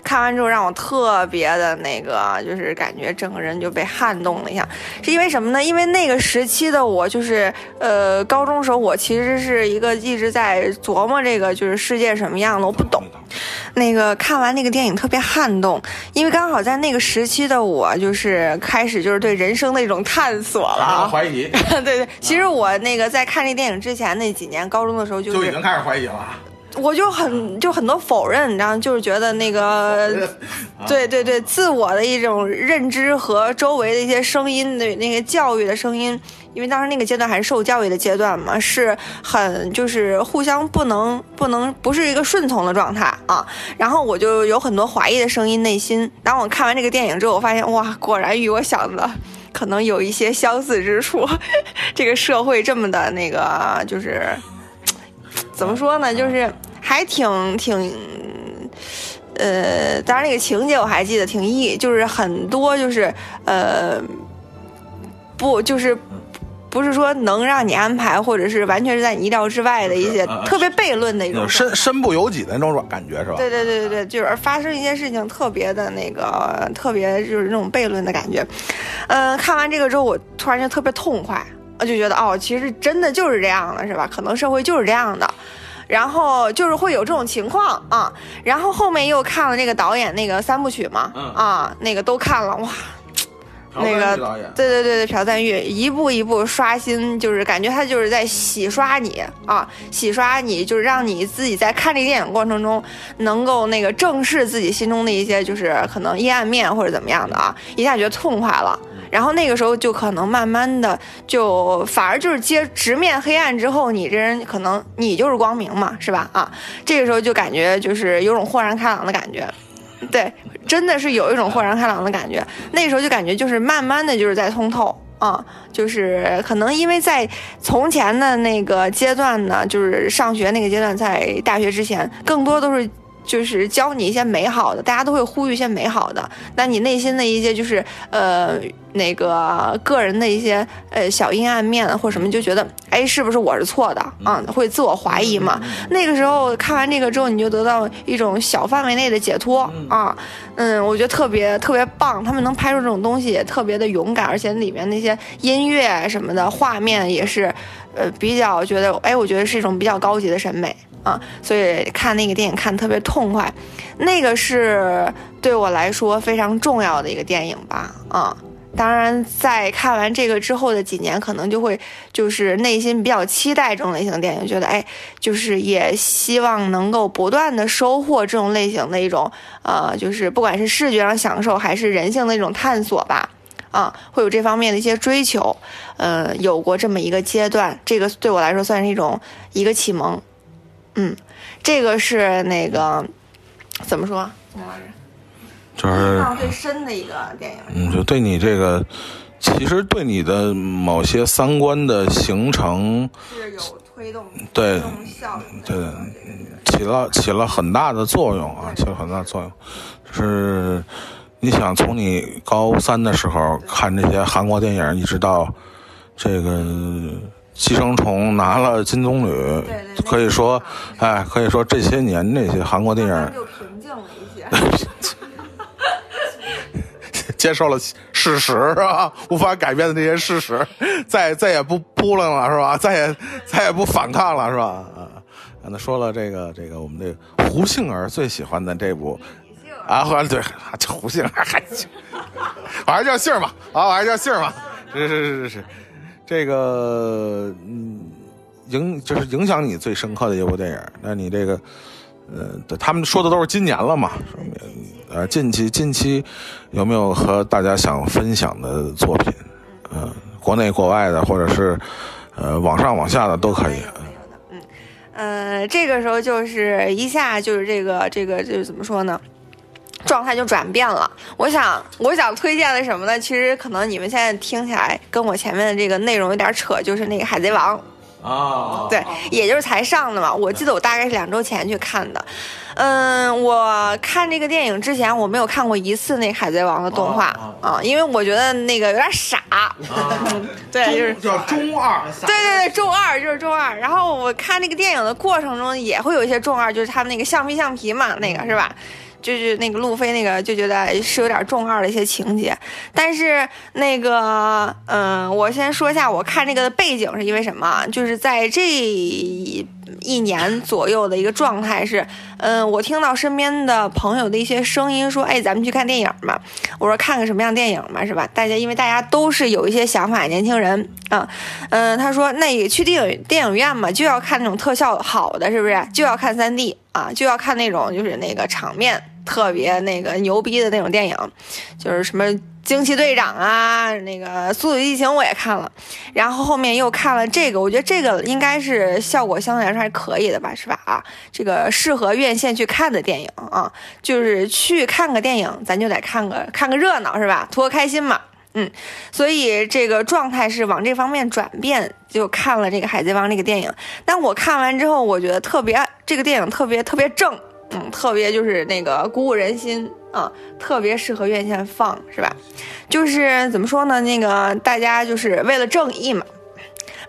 看完之后让我特别的那个，就是感觉整个人就被撼动了一下，是因为什么呢？因为那个时期的我就是，呃，高中时候我其实是一个一直在琢磨这个就是世界什么样的，我不懂。那个看完那个电影特别撼动，因为刚好在那个时期的我就是开始就是对人生的一种探索了。怀疑。对对，其实我那个在看这电影之前那几年，高中的时候就就已经开始怀疑了。我就很就很多否认，你知道，就是觉得那个，对对对，自我的一种认知和周围的一些声音的那个教育的声音，因为当时那个阶段还是受教育的阶段嘛，是很就是互相不能不能不是一个顺从的状态啊。然后我就有很多怀疑的声音，内心。当我看完这个电影之后，我发现哇，果然与我想的可能有一些相似之处。这个社会这么的那个就是。怎么说呢？就是还挺挺，呃，当然那个情节我还记得挺意，就是很多就是呃，不就是不是说能让你安排，或者是完全是在你意料之外的一些特别悖论的一种身身不由己的那种感觉是吧？对对对对对，就是发生一件事情特别的那个特别就是那种悖论的感觉。嗯，看完这个之后，我突然就特别痛快。我就觉得哦，其实真的就是这样的，是吧？可能社会就是这样的，然后就是会有这种情况啊。然后后面又看了那个导演那个三部曲嘛，啊，那个都看了，哇，那个对对对对，朴赞玉一步一步刷新，就是感觉他就是在洗刷你啊，洗刷你，就是让你自己在看这个电影过程中能够那个正视自己心中的一些就是可能阴暗面或者怎么样的啊，一下觉得痛快了。然后那个时候就可能慢慢的就反而就是接直面黑暗之后，你这人可能你就是光明嘛，是吧？啊，这个时候就感觉就是有种豁然开朗的感觉，对，真的是有一种豁然开朗的感觉。那时候就感觉就是慢慢的就是在通透啊，就是可能因为在从前的那个阶段呢，就是上学那个阶段，在大学之前，更多都是。就是教你一些美好的，大家都会呼吁一些美好的。那你内心的一些就是呃那个个人的一些呃小阴暗面或什么，就觉得哎是不是我是错的啊？会自我怀疑嘛？那个时候看完这个之后，你就得到一种小范围内的解脱啊。嗯，我觉得特别特别棒，他们能拍出这种东西也特别的勇敢，而且里面那些音乐什么的画面也是呃比较觉得哎，我觉得是一种比较高级的审美。啊，所以看那个电影看特别痛快，那个是对我来说非常重要的一个电影吧。啊，当然，在看完这个之后的几年，可能就会就是内心比较期待这种类型的电影，觉得哎，就是也希望能够不断的收获这种类型的一种呃，就是不管是视觉上享受，还是人性的一种探索吧，啊，会有这方面的一些追求，呃，有过这么一个阶段，这个对我来说算是一种一个启蒙，嗯，这个是那个怎么说？怎么来着？就是印象最深的一个电影。嗯，就对你这个，其实对你的某些三观的形成，是有推动对推动效应。对起了起了很大的作用啊，起了很大的作用。就是你想从你高三的时候看这些韩国电影，一直到这个《寄生虫》拿了金棕榈，可以说，哎，可以说这些年那些韩国电影就平静了一些。接受了事实是吧？无法改变的那些事实，再再也不扑棱了是吧？再也再也不反抗了是吧？啊，那说了这个这个我们这胡杏儿最喜欢的这部啊，对，叫 胡杏儿还行，我还是叫杏儿吧，啊，我还是叫杏儿吧，是是是是是，这个嗯影就是影响你最深刻的一部电影，那你这个。呃，他们说的都是今年了嘛，说明呃，近期近期有没有和大家想分享的作品？嗯、国内国外的，或者是呃往上往下的都可以。嗯，呃，这个时候就是一下就是这个这个就是怎么说呢？状态就转变了。我想，我想推荐的什么呢？其实可能你们现在听起来跟我前面的这个内容有点扯，就是那个《海贼王》。啊，对，也就是才上的嘛。我记得我大概是两周前去看的。嗯，我看这个电影之前，我没有看过一次那《海贼王》的动画啊，因为我觉得那个有点傻。对，就是叫中二，对对对，中二就是中二。然后我看那个电影的过程中，也会有一些中二，就是他们那个橡皮橡皮嘛，那个是吧？就是那个路飞那个就觉得是有点中二的一些情节，但是那个嗯，我先说一下我看这个的背景是因为什么，就是在这一年左右的一个状态是，嗯，我听到身边的朋友的一些声音说，哎，咱们去看电影嘛。我说看个什么样电影嘛，是吧？大家因为大家都是有一些想法，年轻人啊，嗯，他说那也去电影电影院嘛，就要看那种特效好的，是不是？就要看三 D 啊，就要看那种就是那个场面特别那个牛逼的那种电影，就是什么。惊奇队长啊，那个速度与激情我也看了，然后后面又看了这个，我觉得这个应该是效果相对来说还可以的吧，是吧？啊，这个适合院线去看的电影啊，就是去看个电影，咱就得看个看个热闹，是吧？图个开心嘛，嗯，所以这个状态是往这方面转变，就看了这个《海贼王》这个电影。但我看完之后，我觉得特别这个电影特别特别正，嗯，特别就是那个鼓舞人心。啊，特别适合院线放，是吧？就是怎么说呢？那个大家就是为了正义嘛，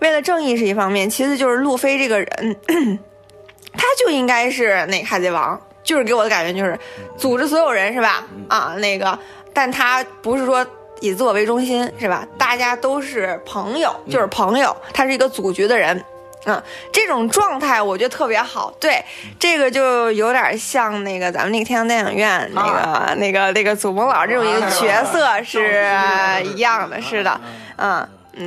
为了正义是一方面，其次就是路飞这个人，他就应该是那个海贼王，就是给我的感觉就是组织所有人是吧？啊，那个，但他不是说以自我为中心是吧？大家都是朋友，就是朋友，他是一个组局的人。嗯，这种状态我觉得特别好。对，这个就有点像那个咱们那个天堂电影院那个、那个那个祖萌老师这种一个角色是一样的，是的。嗯，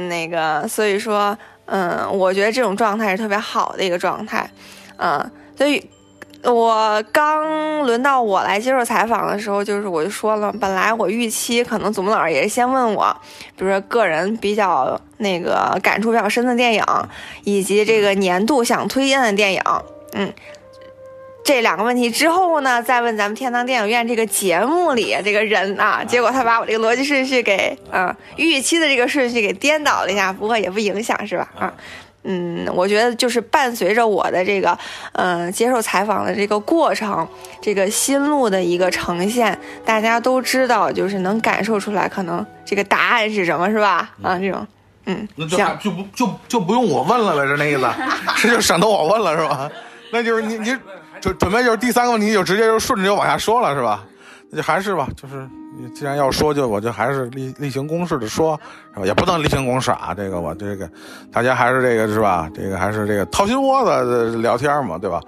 那个所以说，嗯，我觉得这种状态是特别好的一个状态。嗯，所以。我刚轮到我来接受采访的时候，就是我就说了，本来我预期可能祖母老师也是先问我，比如说个人比较那个感触比较深的电影，以及这个年度想推荐的电影，嗯，这两个问题之后呢，再问咱们天堂电影院这个节目里这个人啊，结果他把我这个逻辑顺序给啊预期的这个顺序给颠倒了一下，不过也不影响是吧？啊。嗯，我觉得就是伴随着我的这个，嗯，接受采访的这个过程，这个心路的一个呈现，大家都知道，就是能感受出来，可能这个答案是什么，是吧？啊，这种，嗯，那就就不就就不用我问了呗，是那意思？是就省得我问了是吧？那就是你你准准备就是第三个问题就直接就顺着就往下说了是吧？那就还是吧，就是既然要说，就我就还是例例行公事的说，是吧？也不能例行公事啊，这个我这个大家还是这个是吧？这个还是这个掏心窝子聊天嘛，对吧？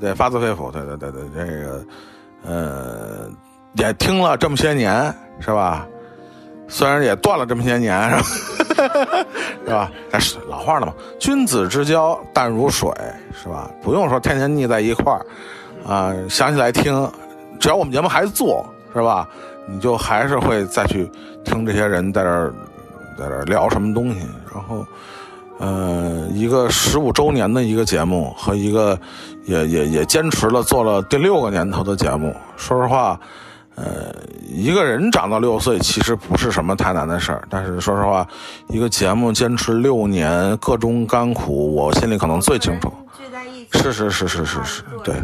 对，发自肺腑，对对对对，这个呃也听了这么些年是吧？虽然也断了这么些年，是吧？但是老话了嘛，君子之交淡如水，是吧？不用说天天腻在一块儿，啊，想起来听，只要我们节目还做，是吧？你就还是会再去听这些人在这儿在这儿聊什么东西，然后。呃，一个十五周年的一个节目和一个也也也坚持了做了第六个年头的节目。说实话，呃，一个人长到六岁其实不是什么太难的事儿。但是说实话，一个节目坚持六年，各中甘苦，我心里可能最清楚。是是是是是是，对。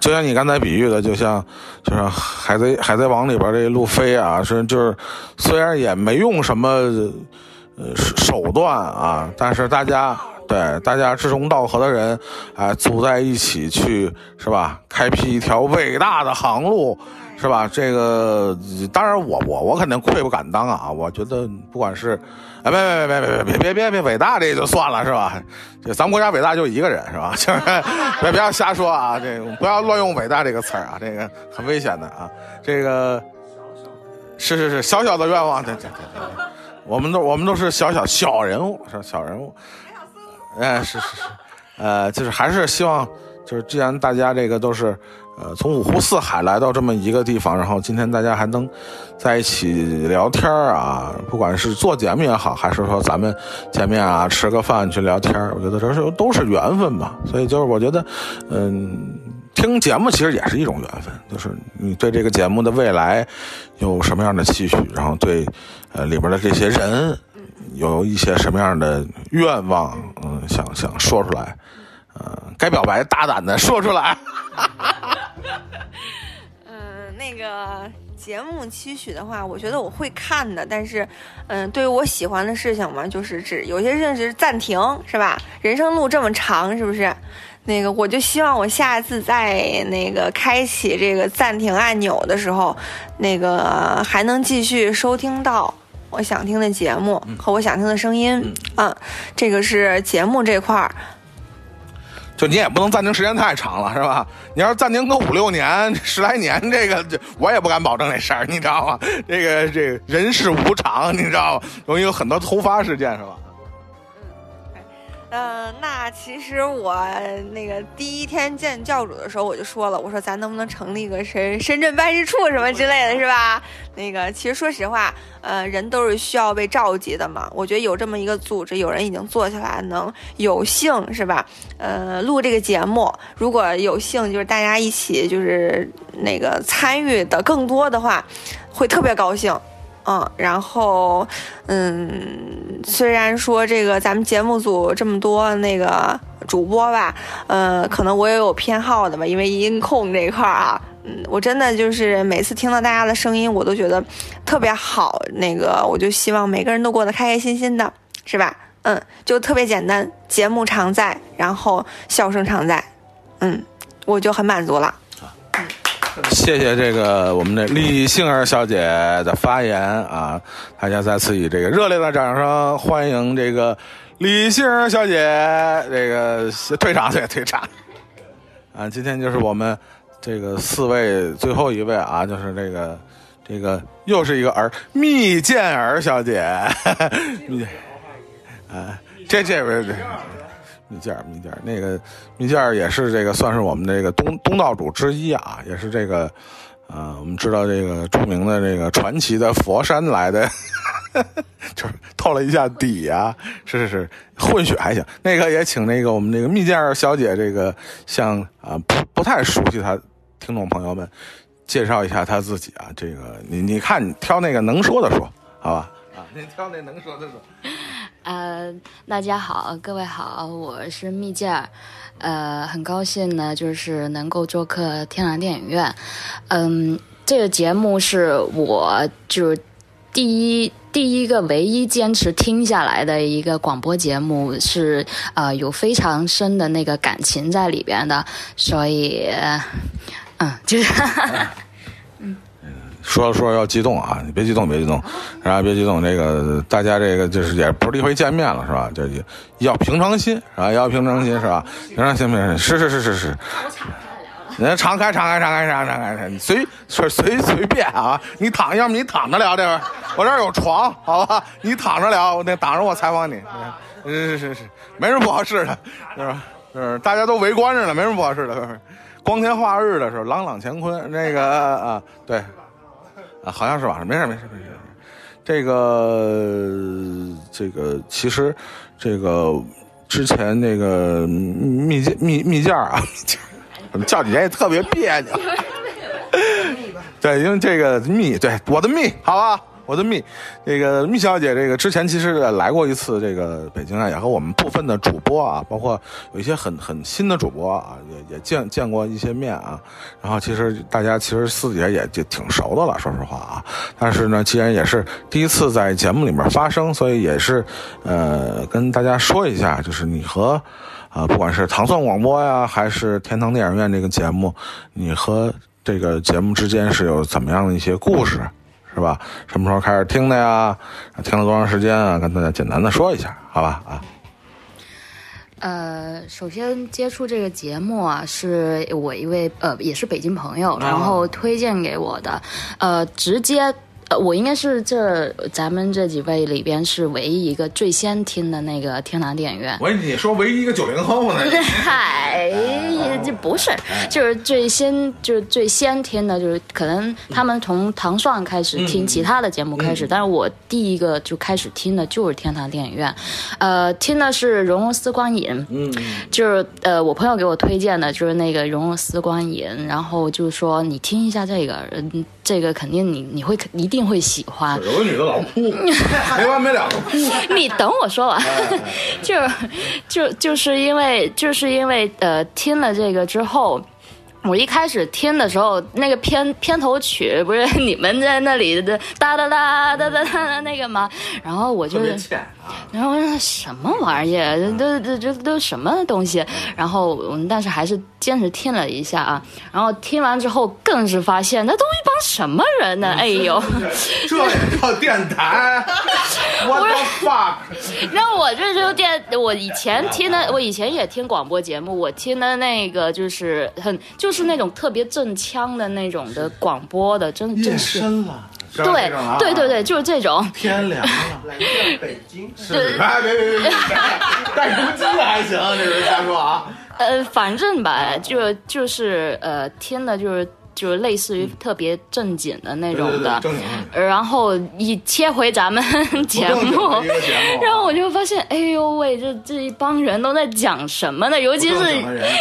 就像你刚才比喻的，就像就像海贼海贼王里边这路飞啊，是就是虽然也没用什么。呃，手段啊，但是大家对大家志同道合的人，哎，组在一起去是吧？开辟一条伟大的航路，是吧？这个当然，我我我肯定愧不敢当啊！我觉得不管是，哎，别别别别别别别别别伟大这就算了是吧？这咱们国家伟大就一个人是吧？就是别不要瞎说啊！这个不要乱用伟大这个词儿啊，这个很危险的啊！这个是是是小小的愿望，对对对对。我们都我们都是小小小人物，是小人物，哎，是是是，呃，就是还是希望，就是既然大家这个都是，呃，从五湖四海来到这么一个地方，然后今天大家还能在一起聊天啊，不管是做节目也好，还是说咱们见面啊，吃个饭去聊天，我觉得这是都是缘分吧。所以就是我觉得，嗯。听节目其实也是一种缘分，就是你对这个节目的未来有什么样的期许，然后对呃里边的这些人有一些什么样的愿望，嗯，想想说出来，呃，该表白大胆的说出来。嗯，那个节目期许的话，我觉得我会看的，但是嗯，对于我喜欢的事情嘛，就是只有些事情是暂停，是吧？人生路这么长，是不是？那个，我就希望我下次在那个开启这个暂停按钮的时候，那个还能继续收听到我想听的节目和我想听的声音。嗯，这个是节目这块儿。就你也不能暂停时间太长了，是吧？你要是暂停个五六年、十来年，这个我也不敢保证这事儿，你知道吗？这个这个人事无常，你知道吗？容易有很多突发事件，是吧？嗯，那其实我那个第一天见教主的时候，我就说了，我说咱能不能成立一个深深圳办事处什么之类的，是吧？那个其实说实话，呃，人都是需要被召集的嘛。我觉得有这么一个组织，有人已经做下来，能有幸是吧？呃，录这个节目，如果有幸就是大家一起就是那个参与的更多的话，会特别高兴。嗯，然后，嗯，虽然说这个咱们节目组这么多那个主播吧，呃，可能我也有偏好的吧，因为音控这一块儿啊，嗯，我真的就是每次听到大家的声音，我都觉得特别好。那个，我就希望每个人都过得开开心心的，是吧？嗯，就特别简单，节目常在，然后笑声常在，嗯，我就很满足了。谢谢这个我们的李杏儿小姐的发言啊！大家再次以这个热烈的掌声欢迎这个李杏儿小姐，这个退场，对退场。啊，今天就是我们这个四位最后一位啊，就是这个这个又是一个儿蜜饯儿小姐，蜜啊，这这位。蜜饯儿，蜜饯儿，那个蜜饯儿也是这个，算是我们这个东东道主之一啊，也是这个，呃，我们知道这个著名的这个传奇的佛山来的，就是透了一下底啊，是是是，混血还行。那个也请那个我们那个蜜饯儿小姐，这个像啊不不太熟悉她听众朋友们介绍一下她自己啊，这个你你看你挑那个能说的说，好吧？啊，你挑那能说的说。呃，大家好，各位好，我是蜜饯儿，呃，很高兴呢，就是能够做客天蓝电影院。嗯，这个节目是我就是第一第一个唯一坚持听下来的一个广播节目，是呃有非常深的那个感情在里边的，所以嗯，就是。说着说着要激动啊！你别激动，别激动，然后别激动。这个大家这个就是也不是第一回见面了，是吧？这要平常心，是吧？要平常心，是吧？平常心，平常心。是是是是是。你敞开，敞开，敞开，敞开，敞开，你随随随随便啊！你躺，要么你躺着聊这边，我这儿有床，好吧？你躺着聊，我那挡着我采访你，是是是是，没什么不合适的，是吧？是大家都围观着呢，没什么不合适的。光天化日的时候，朗朗乾坤，那个啊，对，啊，好像是吧？没事没事没事。这个这个其实这个之前那个蜜饯蜜蜜饯啊，怎么叫你来也特别别扭？对，因为这个蜜，对我的蜜，好吧。我的蜜，这个蜜小姐，这个之前其实来过一次这个北京啊，也和我们部分的主播啊，包括有一些很很新的主播啊，也也见见过一些面啊。然后其实大家其实私底下也就挺熟的了，说实话啊。但是呢，既然也是第一次在节目里面发声，所以也是呃跟大家说一下，就是你和啊不管是糖蒜广播呀，还是天堂电影院这个节目，你和这个节目之间是有怎么样的一些故事？是吧？什么时候开始听的呀？听了多长时间啊？跟大家简单的说一下，好吧？啊。呃，首先接触这个节目啊，是我一位呃，也是北京朋友，然后推荐给我的，呃，直接。呃，我应该是这咱们这几位里边是唯一一个最先听的那个天堂电影院。喂，你说唯一一个九零后呢？嗨，这不是，就是最先就是最先听的，就是可能他们从糖蒜开始听其他的节目开始，但是我第一个就开始听的就是天堂电影院，呃，听的是《荣荣丝光影》，嗯，就是呃我朋友给我推荐的，就是那个《荣荣丝光影》，然后就说你听一下这个，嗯。这个肯定你你会一定会喜欢。有个女的老哭，没完没了的哭。你等我说 完，就就就是因为就是因为呃听了这个之后。我一开始听的时候，那个片片头曲不是你们在那里的哒哒哒哒哒哒那个吗？然后我就，然后什么玩意儿？这这这都什么东西？然后但是还是坚持听了一下啊。然后听完之后，更是发现那都一帮什么人呢？哎呦，这也叫电台？我的 fuck！那我这就电，我以前听的，我以前也听广播节目，我听的那个就是很就是。那种特别正腔的那种的广播的，真真是。对对对对，就是这种。天凉了，来自北京。是，哎别别别别，带毒鸡还行，这是瞎说啊。呃，反正吧，就就是呃，天呢就是。就是类似于特别正经的那种的，然后一切回咱们节目，然后我就发现，哎呦喂，这这一帮人都在讲什么呢？尤其是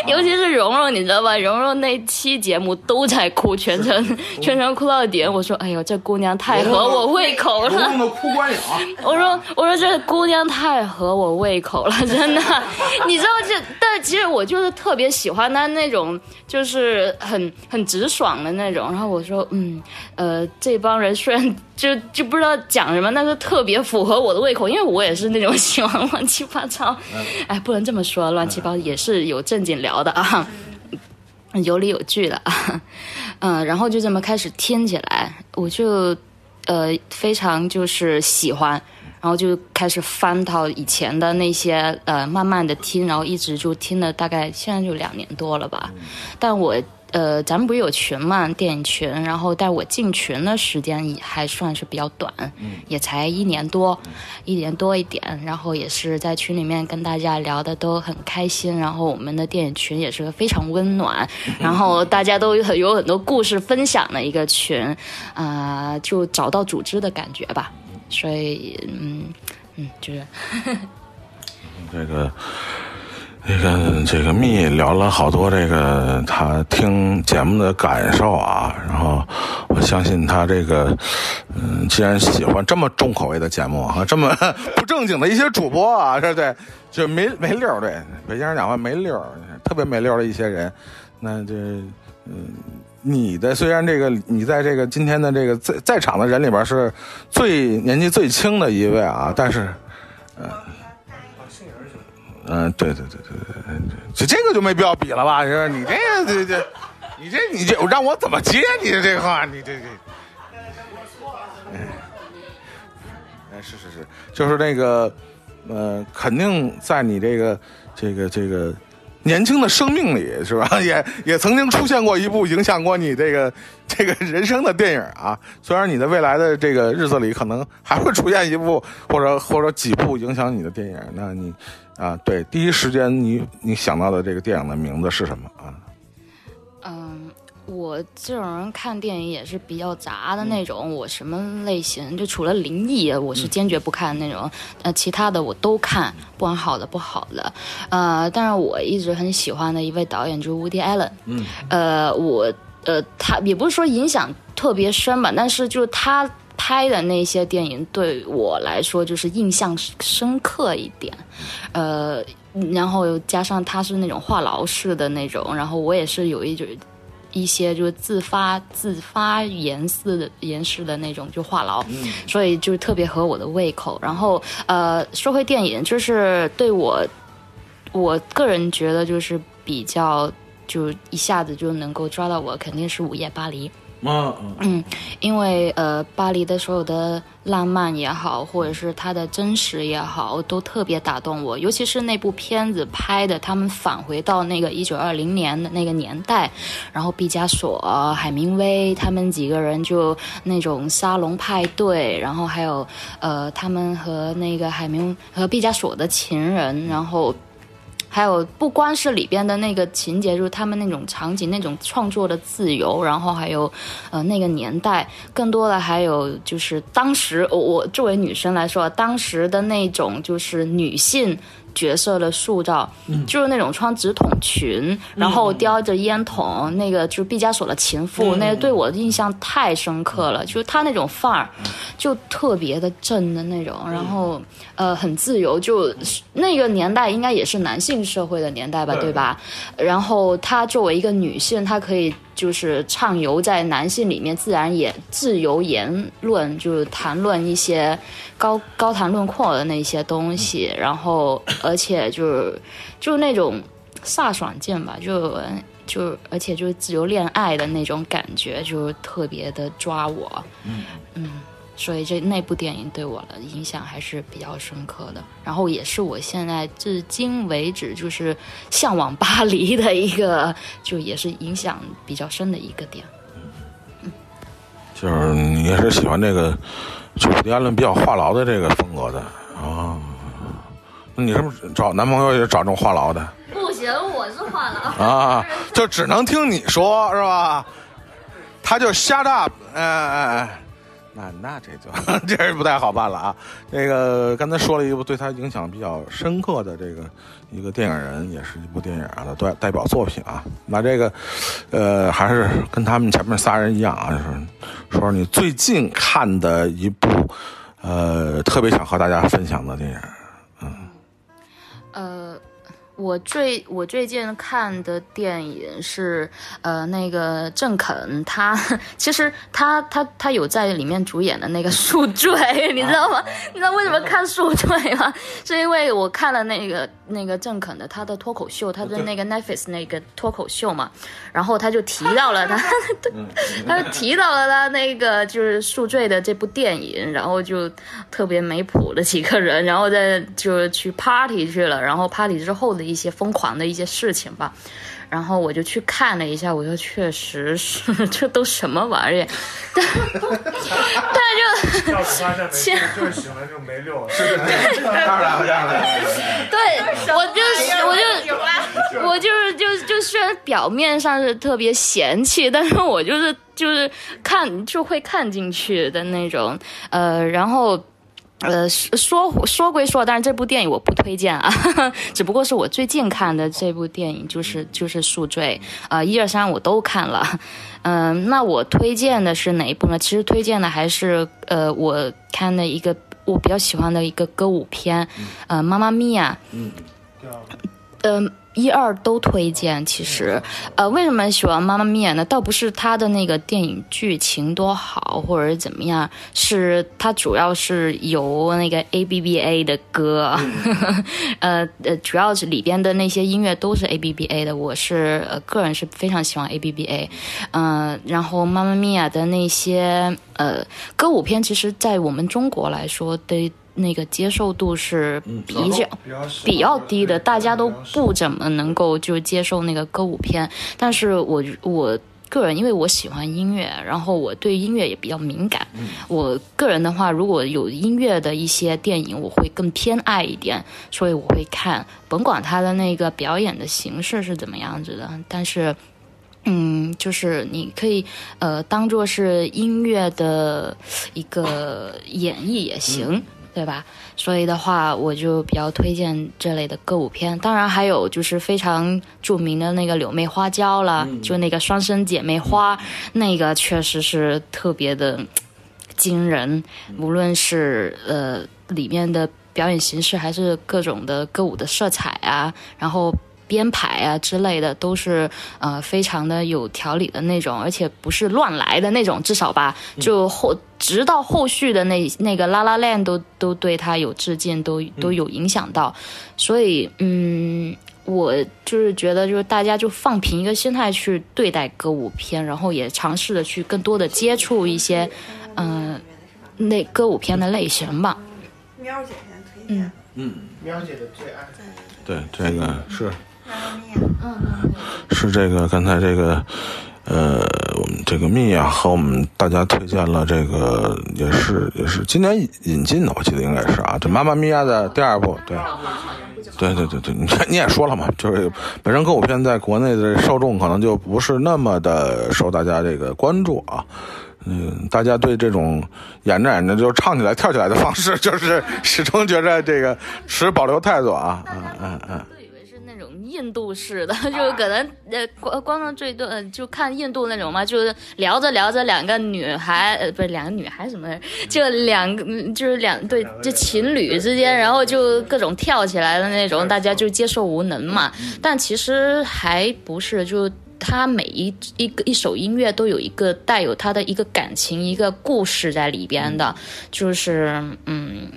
尤其是蓉蓉，你知道吧？蓉蓉那期节目都在哭，全程 全程哭到底。我说，哎呦，这姑娘太合我胃口了。蓉蓉的哭观影。我说，我说这姑娘太合我胃口了，真的。你知道这，但其实我就是特别喜欢她那种，就是很很直爽。爽的那种，然后我说，嗯，呃，这帮人虽然就就不知道讲什么，但是特别符合我的胃口，因为我也是那种喜欢乱七八糟，哎，不能这么说，乱七八糟也是有正经聊的啊，有理有据的啊，嗯，然后就这么开始听起来，我就呃非常就是喜欢。然后就开始翻到以前的那些，呃，慢慢的听，然后一直就听了大概现在就两年多了吧。但我，呃，咱们不是有群嘛，电影群，然后但我进群的时间也还算是比较短，也才一年多，一年多一点。然后也是在群里面跟大家聊的都很开心，然后我们的电影群也是非常温暖，然后大家都有很多故事分享的一个群，啊，就找到组织的感觉吧。所以，嗯，嗯，就是 这个，那个，这个蜜聊了好多这个他听节目的感受啊，然后我相信他这个，嗯，既然喜欢这么重口味的节目啊，这么不正经的一些主播啊，对对，就没没溜儿，对，北京人讲话没溜儿，特别没溜儿的一些人，那这，嗯。你的虽然这个你在这个今天的这个在在场的人里边是最年纪最轻的一位啊，但是，嗯，嗯，对对对对对，这这个就没必要比了吧？你说你这个这这，你这你这让我怎么接你这话？你这这，哎，是是是，就是那个，呃，肯定在你这个这个这个。年轻的生命里，是吧？也也曾经出现过一部影响过你这个 这个人生的电影啊。虽然你的未来的这个日子里可能还会出现一部或者或者几部影响你的电影，那你啊，对，第一时间你你想到的这个电影的名字是什么啊？嗯，我这种人看电影也是比较杂的那种，我什么类型就除了灵异，我是坚决不看那种，呃，其他的我都看，不管好的不好的，呃，但是我一直很喜欢的一位导演就是 Woody Allen，嗯，呃，我呃他也不是说影响特别深吧，但是就是他拍的那些电影对我来说就是印象深刻一点，呃。然后加上他是那种话痨式的那种，然后我也是有一种一些就是自发自发言似的言式的那种就话痨，所以就特别合我的胃口。然后呃，说回电影，就是对我我个人觉得就是比较就一下子就能够抓到我，肯定是《午夜巴黎》。嗯嗯，因为呃，巴黎的所有的浪漫也好，或者是它的真实也好，都特别打动我。尤其是那部片子拍的，他们返回到那个一九二零年的那个年代，然后毕加索、海明威他们几个人就那种沙龙派对，然后还有呃，他们和那个海明和毕加索的情人，然后。还有不光是里边的那个情节，就是他们那种场景、那种创作的自由，然后还有，呃，那个年代，更多的还有就是当时我作为女生来说，当时的那种就是女性。角色的塑造，就是那种穿直筒裙，然后叼着烟筒，那个就是毕加索的情妇，那个对我的印象太深刻了。就是他那种范儿，就特别的正的那种，然后呃很自由，就那个年代应该也是男性社会的年代吧，对吧？然后她作为一个女性，她可以。就是畅游在男性里面，自然也自由言论，就是谈论一些高高谈论阔的那些东西，然后而且就是就是那种飒爽劲吧，就就而且就是自由恋爱的那种感觉，就特别的抓我，嗯。嗯。所以这那部电影对我的影响还是比较深刻的，然后也是我现在至今为止就是向往巴黎的一个，就也是影响比较深的一个点。就是你也是喜欢这个，就伍迪·艾伦比较话痨的这个风格的啊？那你是不是找男朋友也找这种话痨的？不行，我是话痨啊，就只能听你说是吧？他就 shut up，哎哎哎。那那这就 这是不太好办了啊！这个刚才说了一部对他影响比较深刻的这个一个电影人，也是一部电影的代代表作品啊。那这个，呃，还是跟他们前面仨人一样啊，就是说说你最近看的一部，呃，特别想和大家分享的电影，嗯，呃。我最我最近看的电影是，呃，那个郑肯，他其实他他他有在里面主演的那个《宿醉》，你知道吗？你知道为什么看《宿醉》吗？是因为我看了那个那个郑肯的他的脱口秀，他的那个 Netflix 那个脱口秀嘛，然后他就提到了他，他就提到了他那个就是《宿醉》的这部电影，然后就特别没谱的几个人，然后再就去 party 去了，然后 party 之后的。一些疯狂的一些事情吧，然后我就去看了一下，我说确实是这都什么玩意儿，对，就，就是喜欢这种没溜，是是是，当然当然，对，我就我就我就是就就虽然表面上是特别嫌弃，但是我就是就是看就会看进去的那种，呃，然后。呃，说说归说，但是这部电影我不推荐啊，只不过是我最近看的这部电影，就是就是《宿醉》啊，一二三我都看了，嗯，那我推荐的是哪一部呢？其实推荐的还是呃，我看的一个我比较喜欢的一个歌舞片，呃，《妈妈咪呀》，嗯，嗯。一二都推荐，其实，呃，为什么喜欢《妈妈咪呀》呢？倒不是它的那个电影剧情多好，或者是怎么样，是它主要是由那个 A B B A 的歌，呃呃，主要是里边的那些音乐都是 A B B A 的。我是呃个人是非常喜欢 A B B A，嗯，然后《妈妈咪呀》的那些呃歌舞片，其实在我们中国来说，对。那个接受度是比较比较少比较低的，大家都不怎么能够就接受那个歌舞片。但是我我个人，因为我喜欢音乐，然后我对音乐也比较敏感。我个人的话，如果有音乐的一些电影，我会更偏爱一点，所以我会看，甭管他的那个表演的形式是怎么样子的，但是。嗯，就是你可以呃当做是音乐的一个演绎也行，对吧？所以的话，我就比较推荐这类的歌舞片。当然，还有就是非常著名的那个《柳妹花娇》了，就那个双生姐妹花，那个确实是特别的惊人，无论是呃里面的表演形式，还是各种的歌舞的色彩啊，然后。编排啊之类的都是呃非常的有条理的那种，而且不是乱来的那种，至少吧，就后直到后续的那那个拉拉链都都对他有致敬，都都有影响到，所以嗯，我就是觉得就是大家就放平一个心态去对待歌舞片，然后也尝试着去更多的接触一些嗯那歌舞片的类型吧。喵姐先推荐，嗯，喵姐的最爱。对，这个是。是这个，刚才这个，呃，我们这个蜜啊，和我们大家推荐了这个，也是也是今年引进的，我记得应该是啊，这《妈妈咪呀》的第二部，对，对对对对，你你也说了嘛，就是本身歌舞片在国内的受众可能就不是那么的受大家这个关注啊，嗯，大家对这种演着演着就唱起来跳起来的方式，就是始终觉着这个持保留态度啊，嗯嗯嗯。印度式的，就可能呃，观观众最多就看印度那种嘛，就是聊着聊着，两个女孩呃，不是两个女孩什么，就两个就是两对就情侣之间，然后就各种跳起来的那种，大家就接受无能嘛。但其实还不是，就他每一一个一首音乐都有一个带有他的一个感情、一个故事在里边的，就是嗯。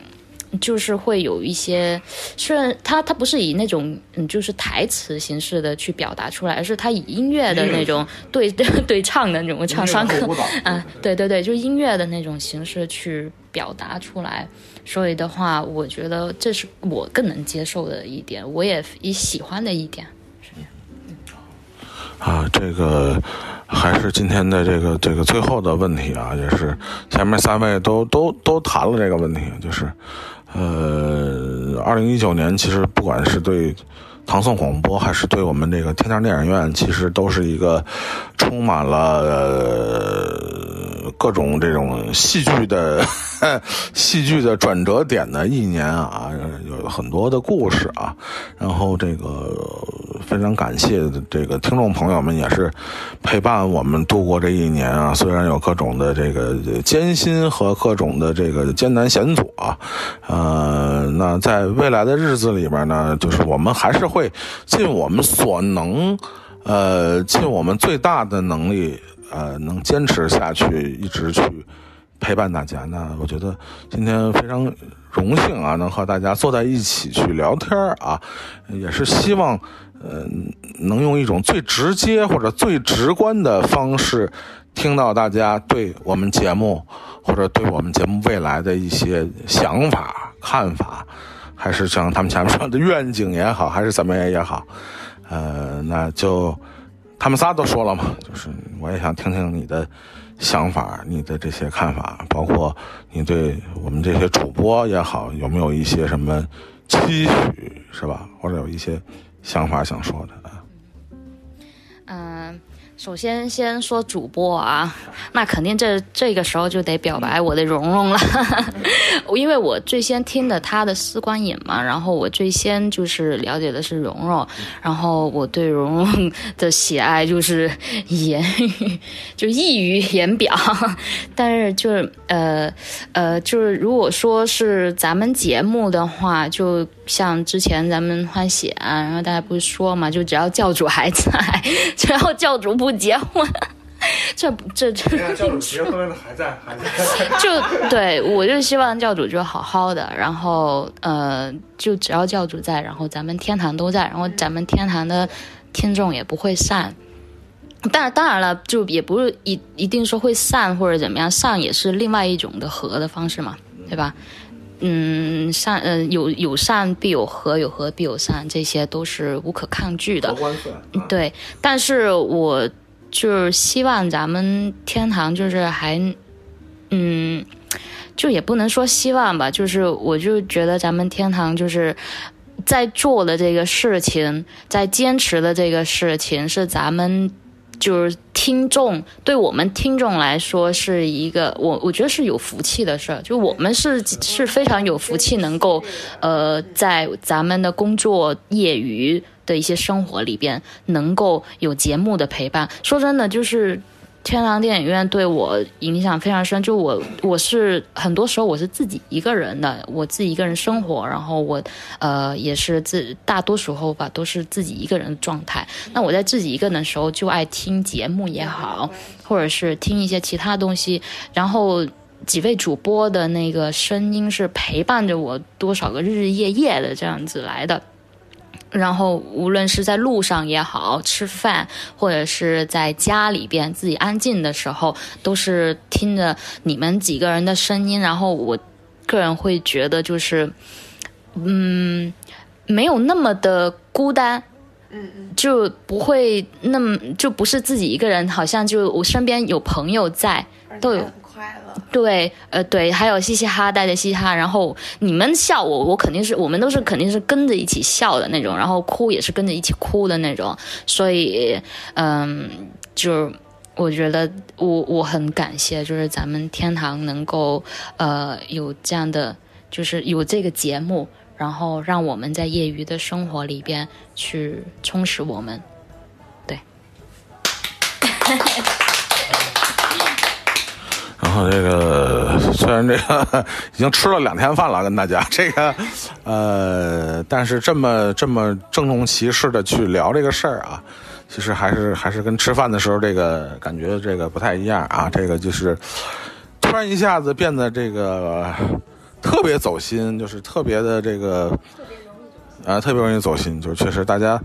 就是会有一些，虽然他他不是以那种嗯，就是台词形式的去表达出来，而是他以音乐的那种对对唱的那种唱商课，啊，对对对，就音乐的那种形式去表达出来。所以的话，我觉得这是我更能接受的一点，我也也喜欢的一点。啊，这个还是今天的这个这个最后的问题啊，也是前面三位都都都谈了这个问题，就是。呃，二零一九年其实不管是对唐宋广播，还是对我们这个天堂电影院，其实都是一个充满了、各种这种戏剧的 戏剧的转折点的一年啊，有很多的故事啊，然后这个。非常感谢这个听众朋友们，也是陪伴我们度过这一年啊。虽然有各种的这个艰辛和各种的这个艰难险阻啊，呃，那在未来的日子里边呢，就是我们还是会尽我们所能，呃，尽我们最大的能力，呃，能坚持下去，一直去陪伴大家。那我觉得今天非常荣幸啊，能和大家坐在一起去聊天啊，也是希望。呃，能用一种最直接或者最直观的方式，听到大家对我们节目或者对我们节目未来的一些想法、看法，还是像他们前面说的愿景也好，还是怎么样也好，呃，那就他们仨都说了嘛，就是我也想听听你的想法、你的这些看法，包括你对我们这些主播也好，有没有一些什么期许，是吧？或者有一些。想法想说的，首先，先说主播啊，那肯定这这个时候就得表白我的蓉蓉了，因为我最先听的他的《丝光影》嘛，然后我最先就是了解的是蓉蓉，然后我对蓉蓉的喜爱就是言语就溢于言表，但是就是呃呃，就是如果说是咱们节目的话，就像之前咱们欢喜啊，然后大家不是说嘛，就只要教主还在，只要教主不。不结婚，这这这。教主结婚了还在还在，就对我就希望教主就好好的，然后呃，就只要教主在，然后咱们天堂都在，然后咱们天堂的听众也不会散。但当然了，就也不是一一定说会散或者怎么样，散也是另外一种的和的方式嘛，对吧？嗯，善呃有有善必有和，有和必有善，这些都是无可抗拒的。对，但是我就是希望咱们天堂就是还，嗯，就也不能说希望吧，就是我就觉得咱们天堂就是在做的这个事情，在坚持的这个事情是咱们。就是听众对我们听众来说是一个我我觉得是有福气的事儿，就我们是是非常有福气，能够呃在咱们的工作业余的一些生活里边，能够有节目的陪伴。说真的，就是。天堂电影院对我影响非常深，就我我是很多时候我是自己一个人的，我自己一个人生活，然后我呃也是自大多时候吧都是自己一个人的状态。那我在自己一个人的时候就爱听节目也好，或者是听一些其他东西，然后几位主播的那个声音是陪伴着我多少个日日夜夜的这样子来的。然后，无论是在路上也好，吃饭，或者是在家里边自己安静的时候，都是听着你们几个人的声音。然后，我个人会觉得，就是，嗯，没有那么的孤单，嗯嗯，就不会那么就不是自己一个人，好像就我身边有朋友在，都有。快乐。对，呃，对，还有嘻嘻哈带着嘻哈，然后你们笑我，我肯定是，我们都是肯定是跟着一起笑的那种，然后哭也是跟着一起哭的那种，所以，嗯，就是我觉得我我很感谢，就是咱们天堂能够呃有这样的，就是有这个节目，然后让我们在业余的生活里边去充实我们，对。这个 虽然这个 已经吃了两天饭了，跟大家这个，呃，但是这么这么郑重其事的去聊这个事儿啊，其实还是还是跟吃饭的时候这个感觉这个不太一样啊。这个就是突然一下子变得这个特别走心，就是特别的这个啊，特别容易走心，就是确实大家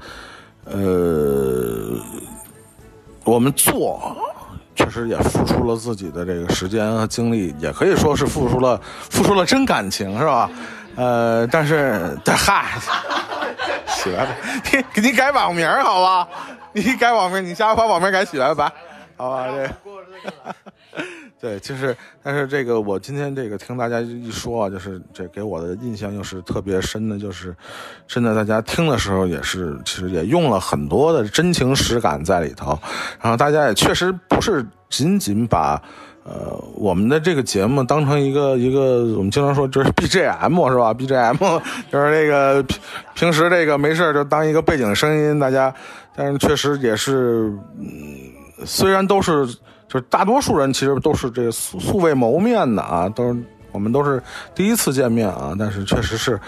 呃，我们做。确实也付出了自己的这个时间和精力，也可以说是付出了付出了真感情，是吧？呃，但是，嗨，洗白白，你给你改网名好吧？你改网名，你下回把网名改洗白白，好吧？这。对，就是，但是这个我今天这个听大家一说啊，就是这给我的印象又是特别深的，就是真的大家听的时候也是，其实也用了很多的真情实感在里头，然后大家也确实不是仅仅把呃我们的这个节目当成一个一个我们经常说就是 BGM 是吧？BGM 就是这个平平时这个没事就当一个背景声音，大家，但是确实也是，嗯，虽然都是。就是大多数人其实都是这素素未谋面的啊，都是我们都是第一次见面啊，但是确实是，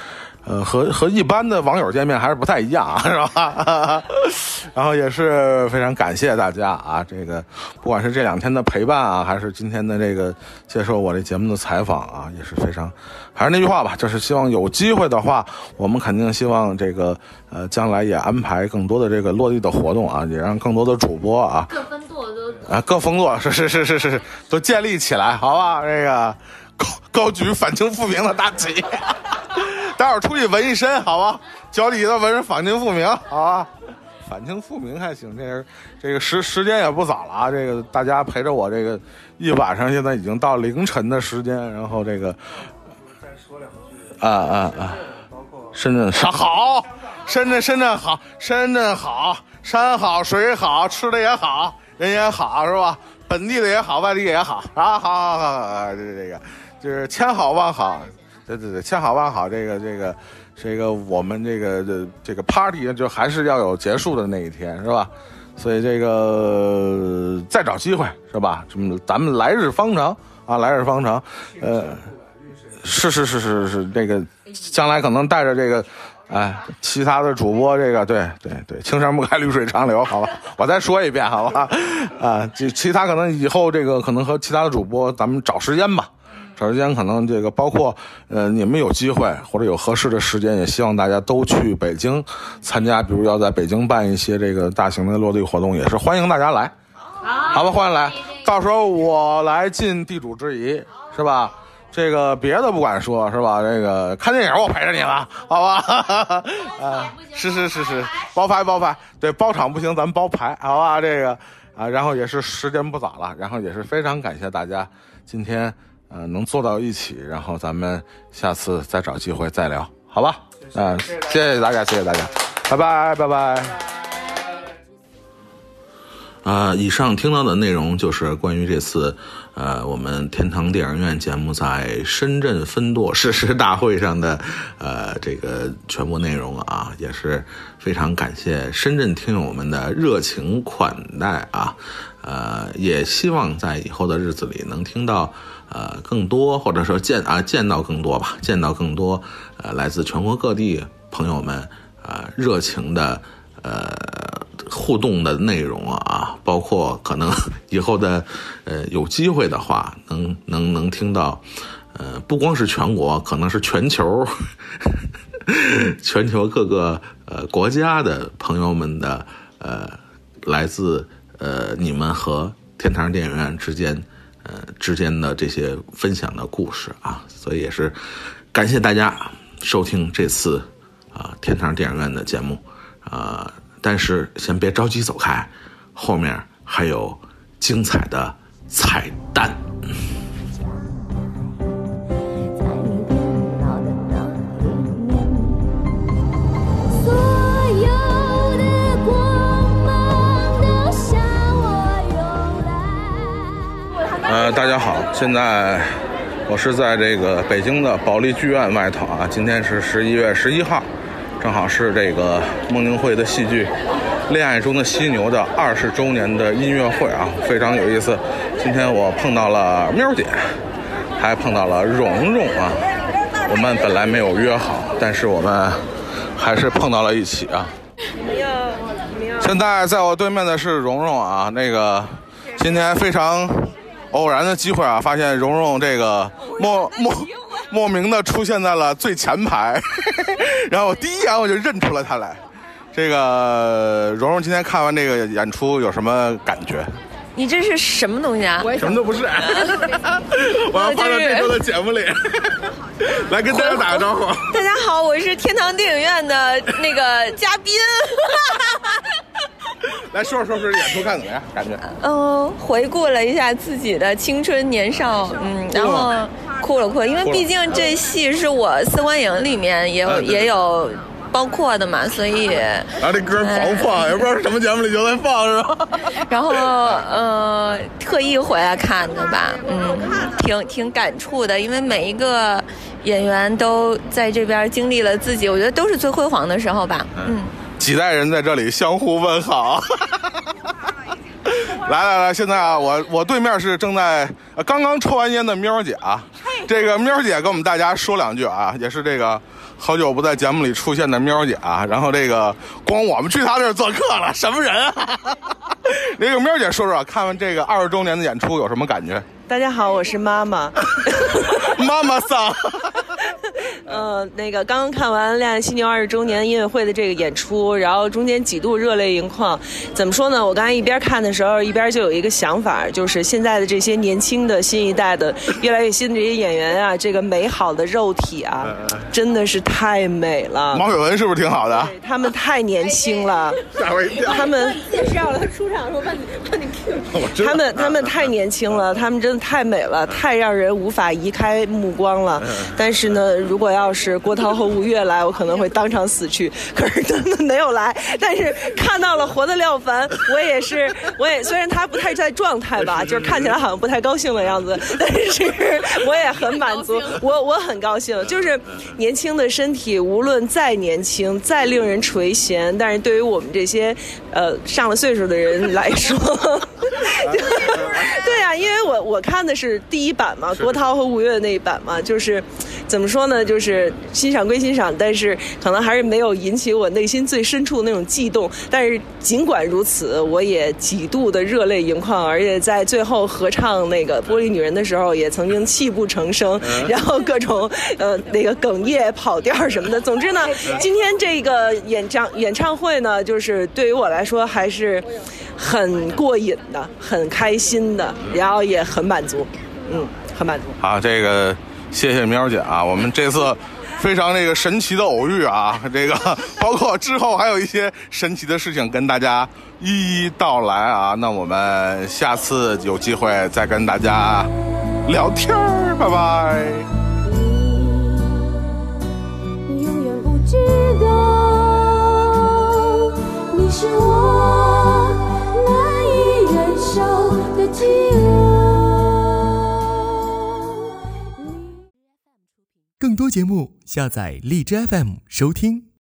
呃，和和一般的网友见面还是不太一样，是吧？然后也是非常感谢大家啊，这个不管是这两天的陪伴啊，还是今天的这个接受我这节目的采访啊，也是非常，还是那句话吧，就是希望有机会的话，我们肯定希望这个呃将来也安排更多的这个落地的活动啊，也让更多的主播啊。啊，各风座是是是是是，都建立起来，好吧？这个高高举反清复明的大旗，待会儿出去纹一身，好吧？脚底下纹上反清复明，好吧？反清复明还行，这是这个时时间也不早了啊。这个大家陪着我这个一晚上，现在已经到凌晨的时间，然后这个再说两句啊啊啊！深圳山好，深圳深圳好，深圳好，山好水好，吃的也好。人也好是吧？本地的也好，外地也好啊！好好好好，这这个就是千好万好，对对对，千好万好。这个这个这个我们这个这这个 party 就还是要有结束的那一天是吧？所以这个再找机会是吧？什么咱们来日方长啊，来日方长。呃，是是是是是，这个将来可能带着这个。哎，其他的主播，这个对对对，青山不改，绿水长流，好吧，我再说一遍，好吧，啊，这其他可能以后这个可能和其他的主播，咱们找时间吧，找时间可能这个包括呃，你们有机会或者有合适的时间，也希望大家都去北京参加，比如要在北京办一些这个大型的落地活动，也是欢迎大家来，好。吧，欢迎来，到时候我来尽地主之谊，是吧？这个别的不敢说，是吧？这个看电影我陪着你了，好吧？啊，是是是是，包排包排，对，包场不行，咱们包排，好吧？这个啊，然后也是时间不早了，然后也是非常感谢大家今天呃能坐到一起，然后咱们下次再找机会再聊，好吧？嗯，谢谢大家，谢谢大家，拜拜拜拜。啊，以上听到的内容就是关于这次，呃，我们天堂电影院节目在深圳分舵誓师大会上的，呃，这个全部内容啊，也是非常感谢深圳听友们的热情款待啊，呃，也希望在以后的日子里能听到，呃，更多或者说见啊见到更多吧，见到更多，呃，来自全国各地朋友们，呃，热情的，呃。互动的内容啊，包括可能 以后的，呃，有机会的话，能能能听到，呃，不光是全国，可能是全球，全球各个呃国家的朋友们的，呃，来自呃你们和天堂电影院之间，呃之间的这些分享的故事啊，所以也是感谢大家收听这次啊天堂电影院的节目啊。但是先别着急走开，后面还有精彩的彩蛋。呃，大家好，现在我是在这个北京的保利剧院外头啊，今天是十一月十一号。正好是这个孟京辉的戏剧《恋爱中的犀牛》的二十周年的音乐会啊，非常有意思。今天我碰到了喵姐，还碰到了蓉蓉啊。我们本来没有约好，但是我们还是碰到了一起啊。现在在我对面的是蓉蓉啊，那个今天非常偶然的机会啊，发现蓉蓉这个莫莫。莫名的出现在了最前排，然后我第一眼我就认出了他来。这个蓉蓉今天看完这个演出有什么感觉？你这是什么东西啊？什么都不是。我要放到这周的节目里，来跟大家打个招呼。大家好，我是天堂电影院的那个嘉宾。来说说说这演出看怎么样？感觉？嗯，回顾了一下自己的青春年少，嗯，然后。哭了哭，因为毕竟这戏是我四观影里面也有也有包括的嘛，所以。然后这歌狂放，也不知道什么节目里就在放，是吧？然后呃，特意回来看的吧，嗯，挺挺感触的，因为每一个演员都在这边经历了自己，我觉得都是最辉煌的时候吧，嗯。几代人在这里相互问好。来来来，现在啊，我我对面是正在刚刚抽完烟的喵姐啊，这个喵姐跟我们大家说两句啊，也是这个好久不在节目里出现的喵姐啊，然后这个光我们去她那儿做客了，什么人啊？那个喵姐说说，看完这个二十周年的演出有什么感觉？大家好，我是妈妈，妈妈桑。呃，那个刚刚看完《恋爱犀牛》二十周年音乐会的这个演出，然后中间几度热泪盈眶。怎么说呢？我刚才一边看的时候，一边就有一个想法，就是现在的这些年轻的新一代的越来越新的这些演员啊，这个美好的肉体啊，真的是太美了。毛雪文是不是挺好的？他们太年轻了，吓我一跳。他们介绍了他出场的时候把你把你 Q。他们他们太年轻了，他们真的太美了，太让人无法移开目光了。但是呢，如果要是郭涛和吴越来，我可能会当场死去。可是他们没有来，但是看到了活的廖凡，我也是，我也虽然他不太在状态吧，就是看起来好像不太高兴的样子，但是我也很满足，我我很高兴。就是年轻的身体，无论再年轻，再令人垂涎，但是对于我们这些呃上了岁数的人来说，对呀，因为我我看的是第一版嘛，郭涛和吴越的那一版嘛，就是怎么说呢，就是。是欣赏归欣赏，但是可能还是没有引起我内心最深处的那种悸动。但是尽管如此，我也几度的热泪盈眶，而且在最后合唱那个《玻璃女人》的时候，也曾经泣不成声，然后各种呃那个哽咽、跑调什么的。总之呢，今天这个演唱演唱会呢，就是对于我来说还是很过瘾的、很开心的，然后也很满足，嗯，很满足。好，这个。谢谢喵姐啊，我们这次非常这个神奇的偶遇啊，这个包括之后还有一些神奇的事情跟大家一一道来啊。那我们下次有机会再跟大家聊天儿，拜拜。你，是我难以忍受的饥饿。更多节目，下载荔枝 FM 收听。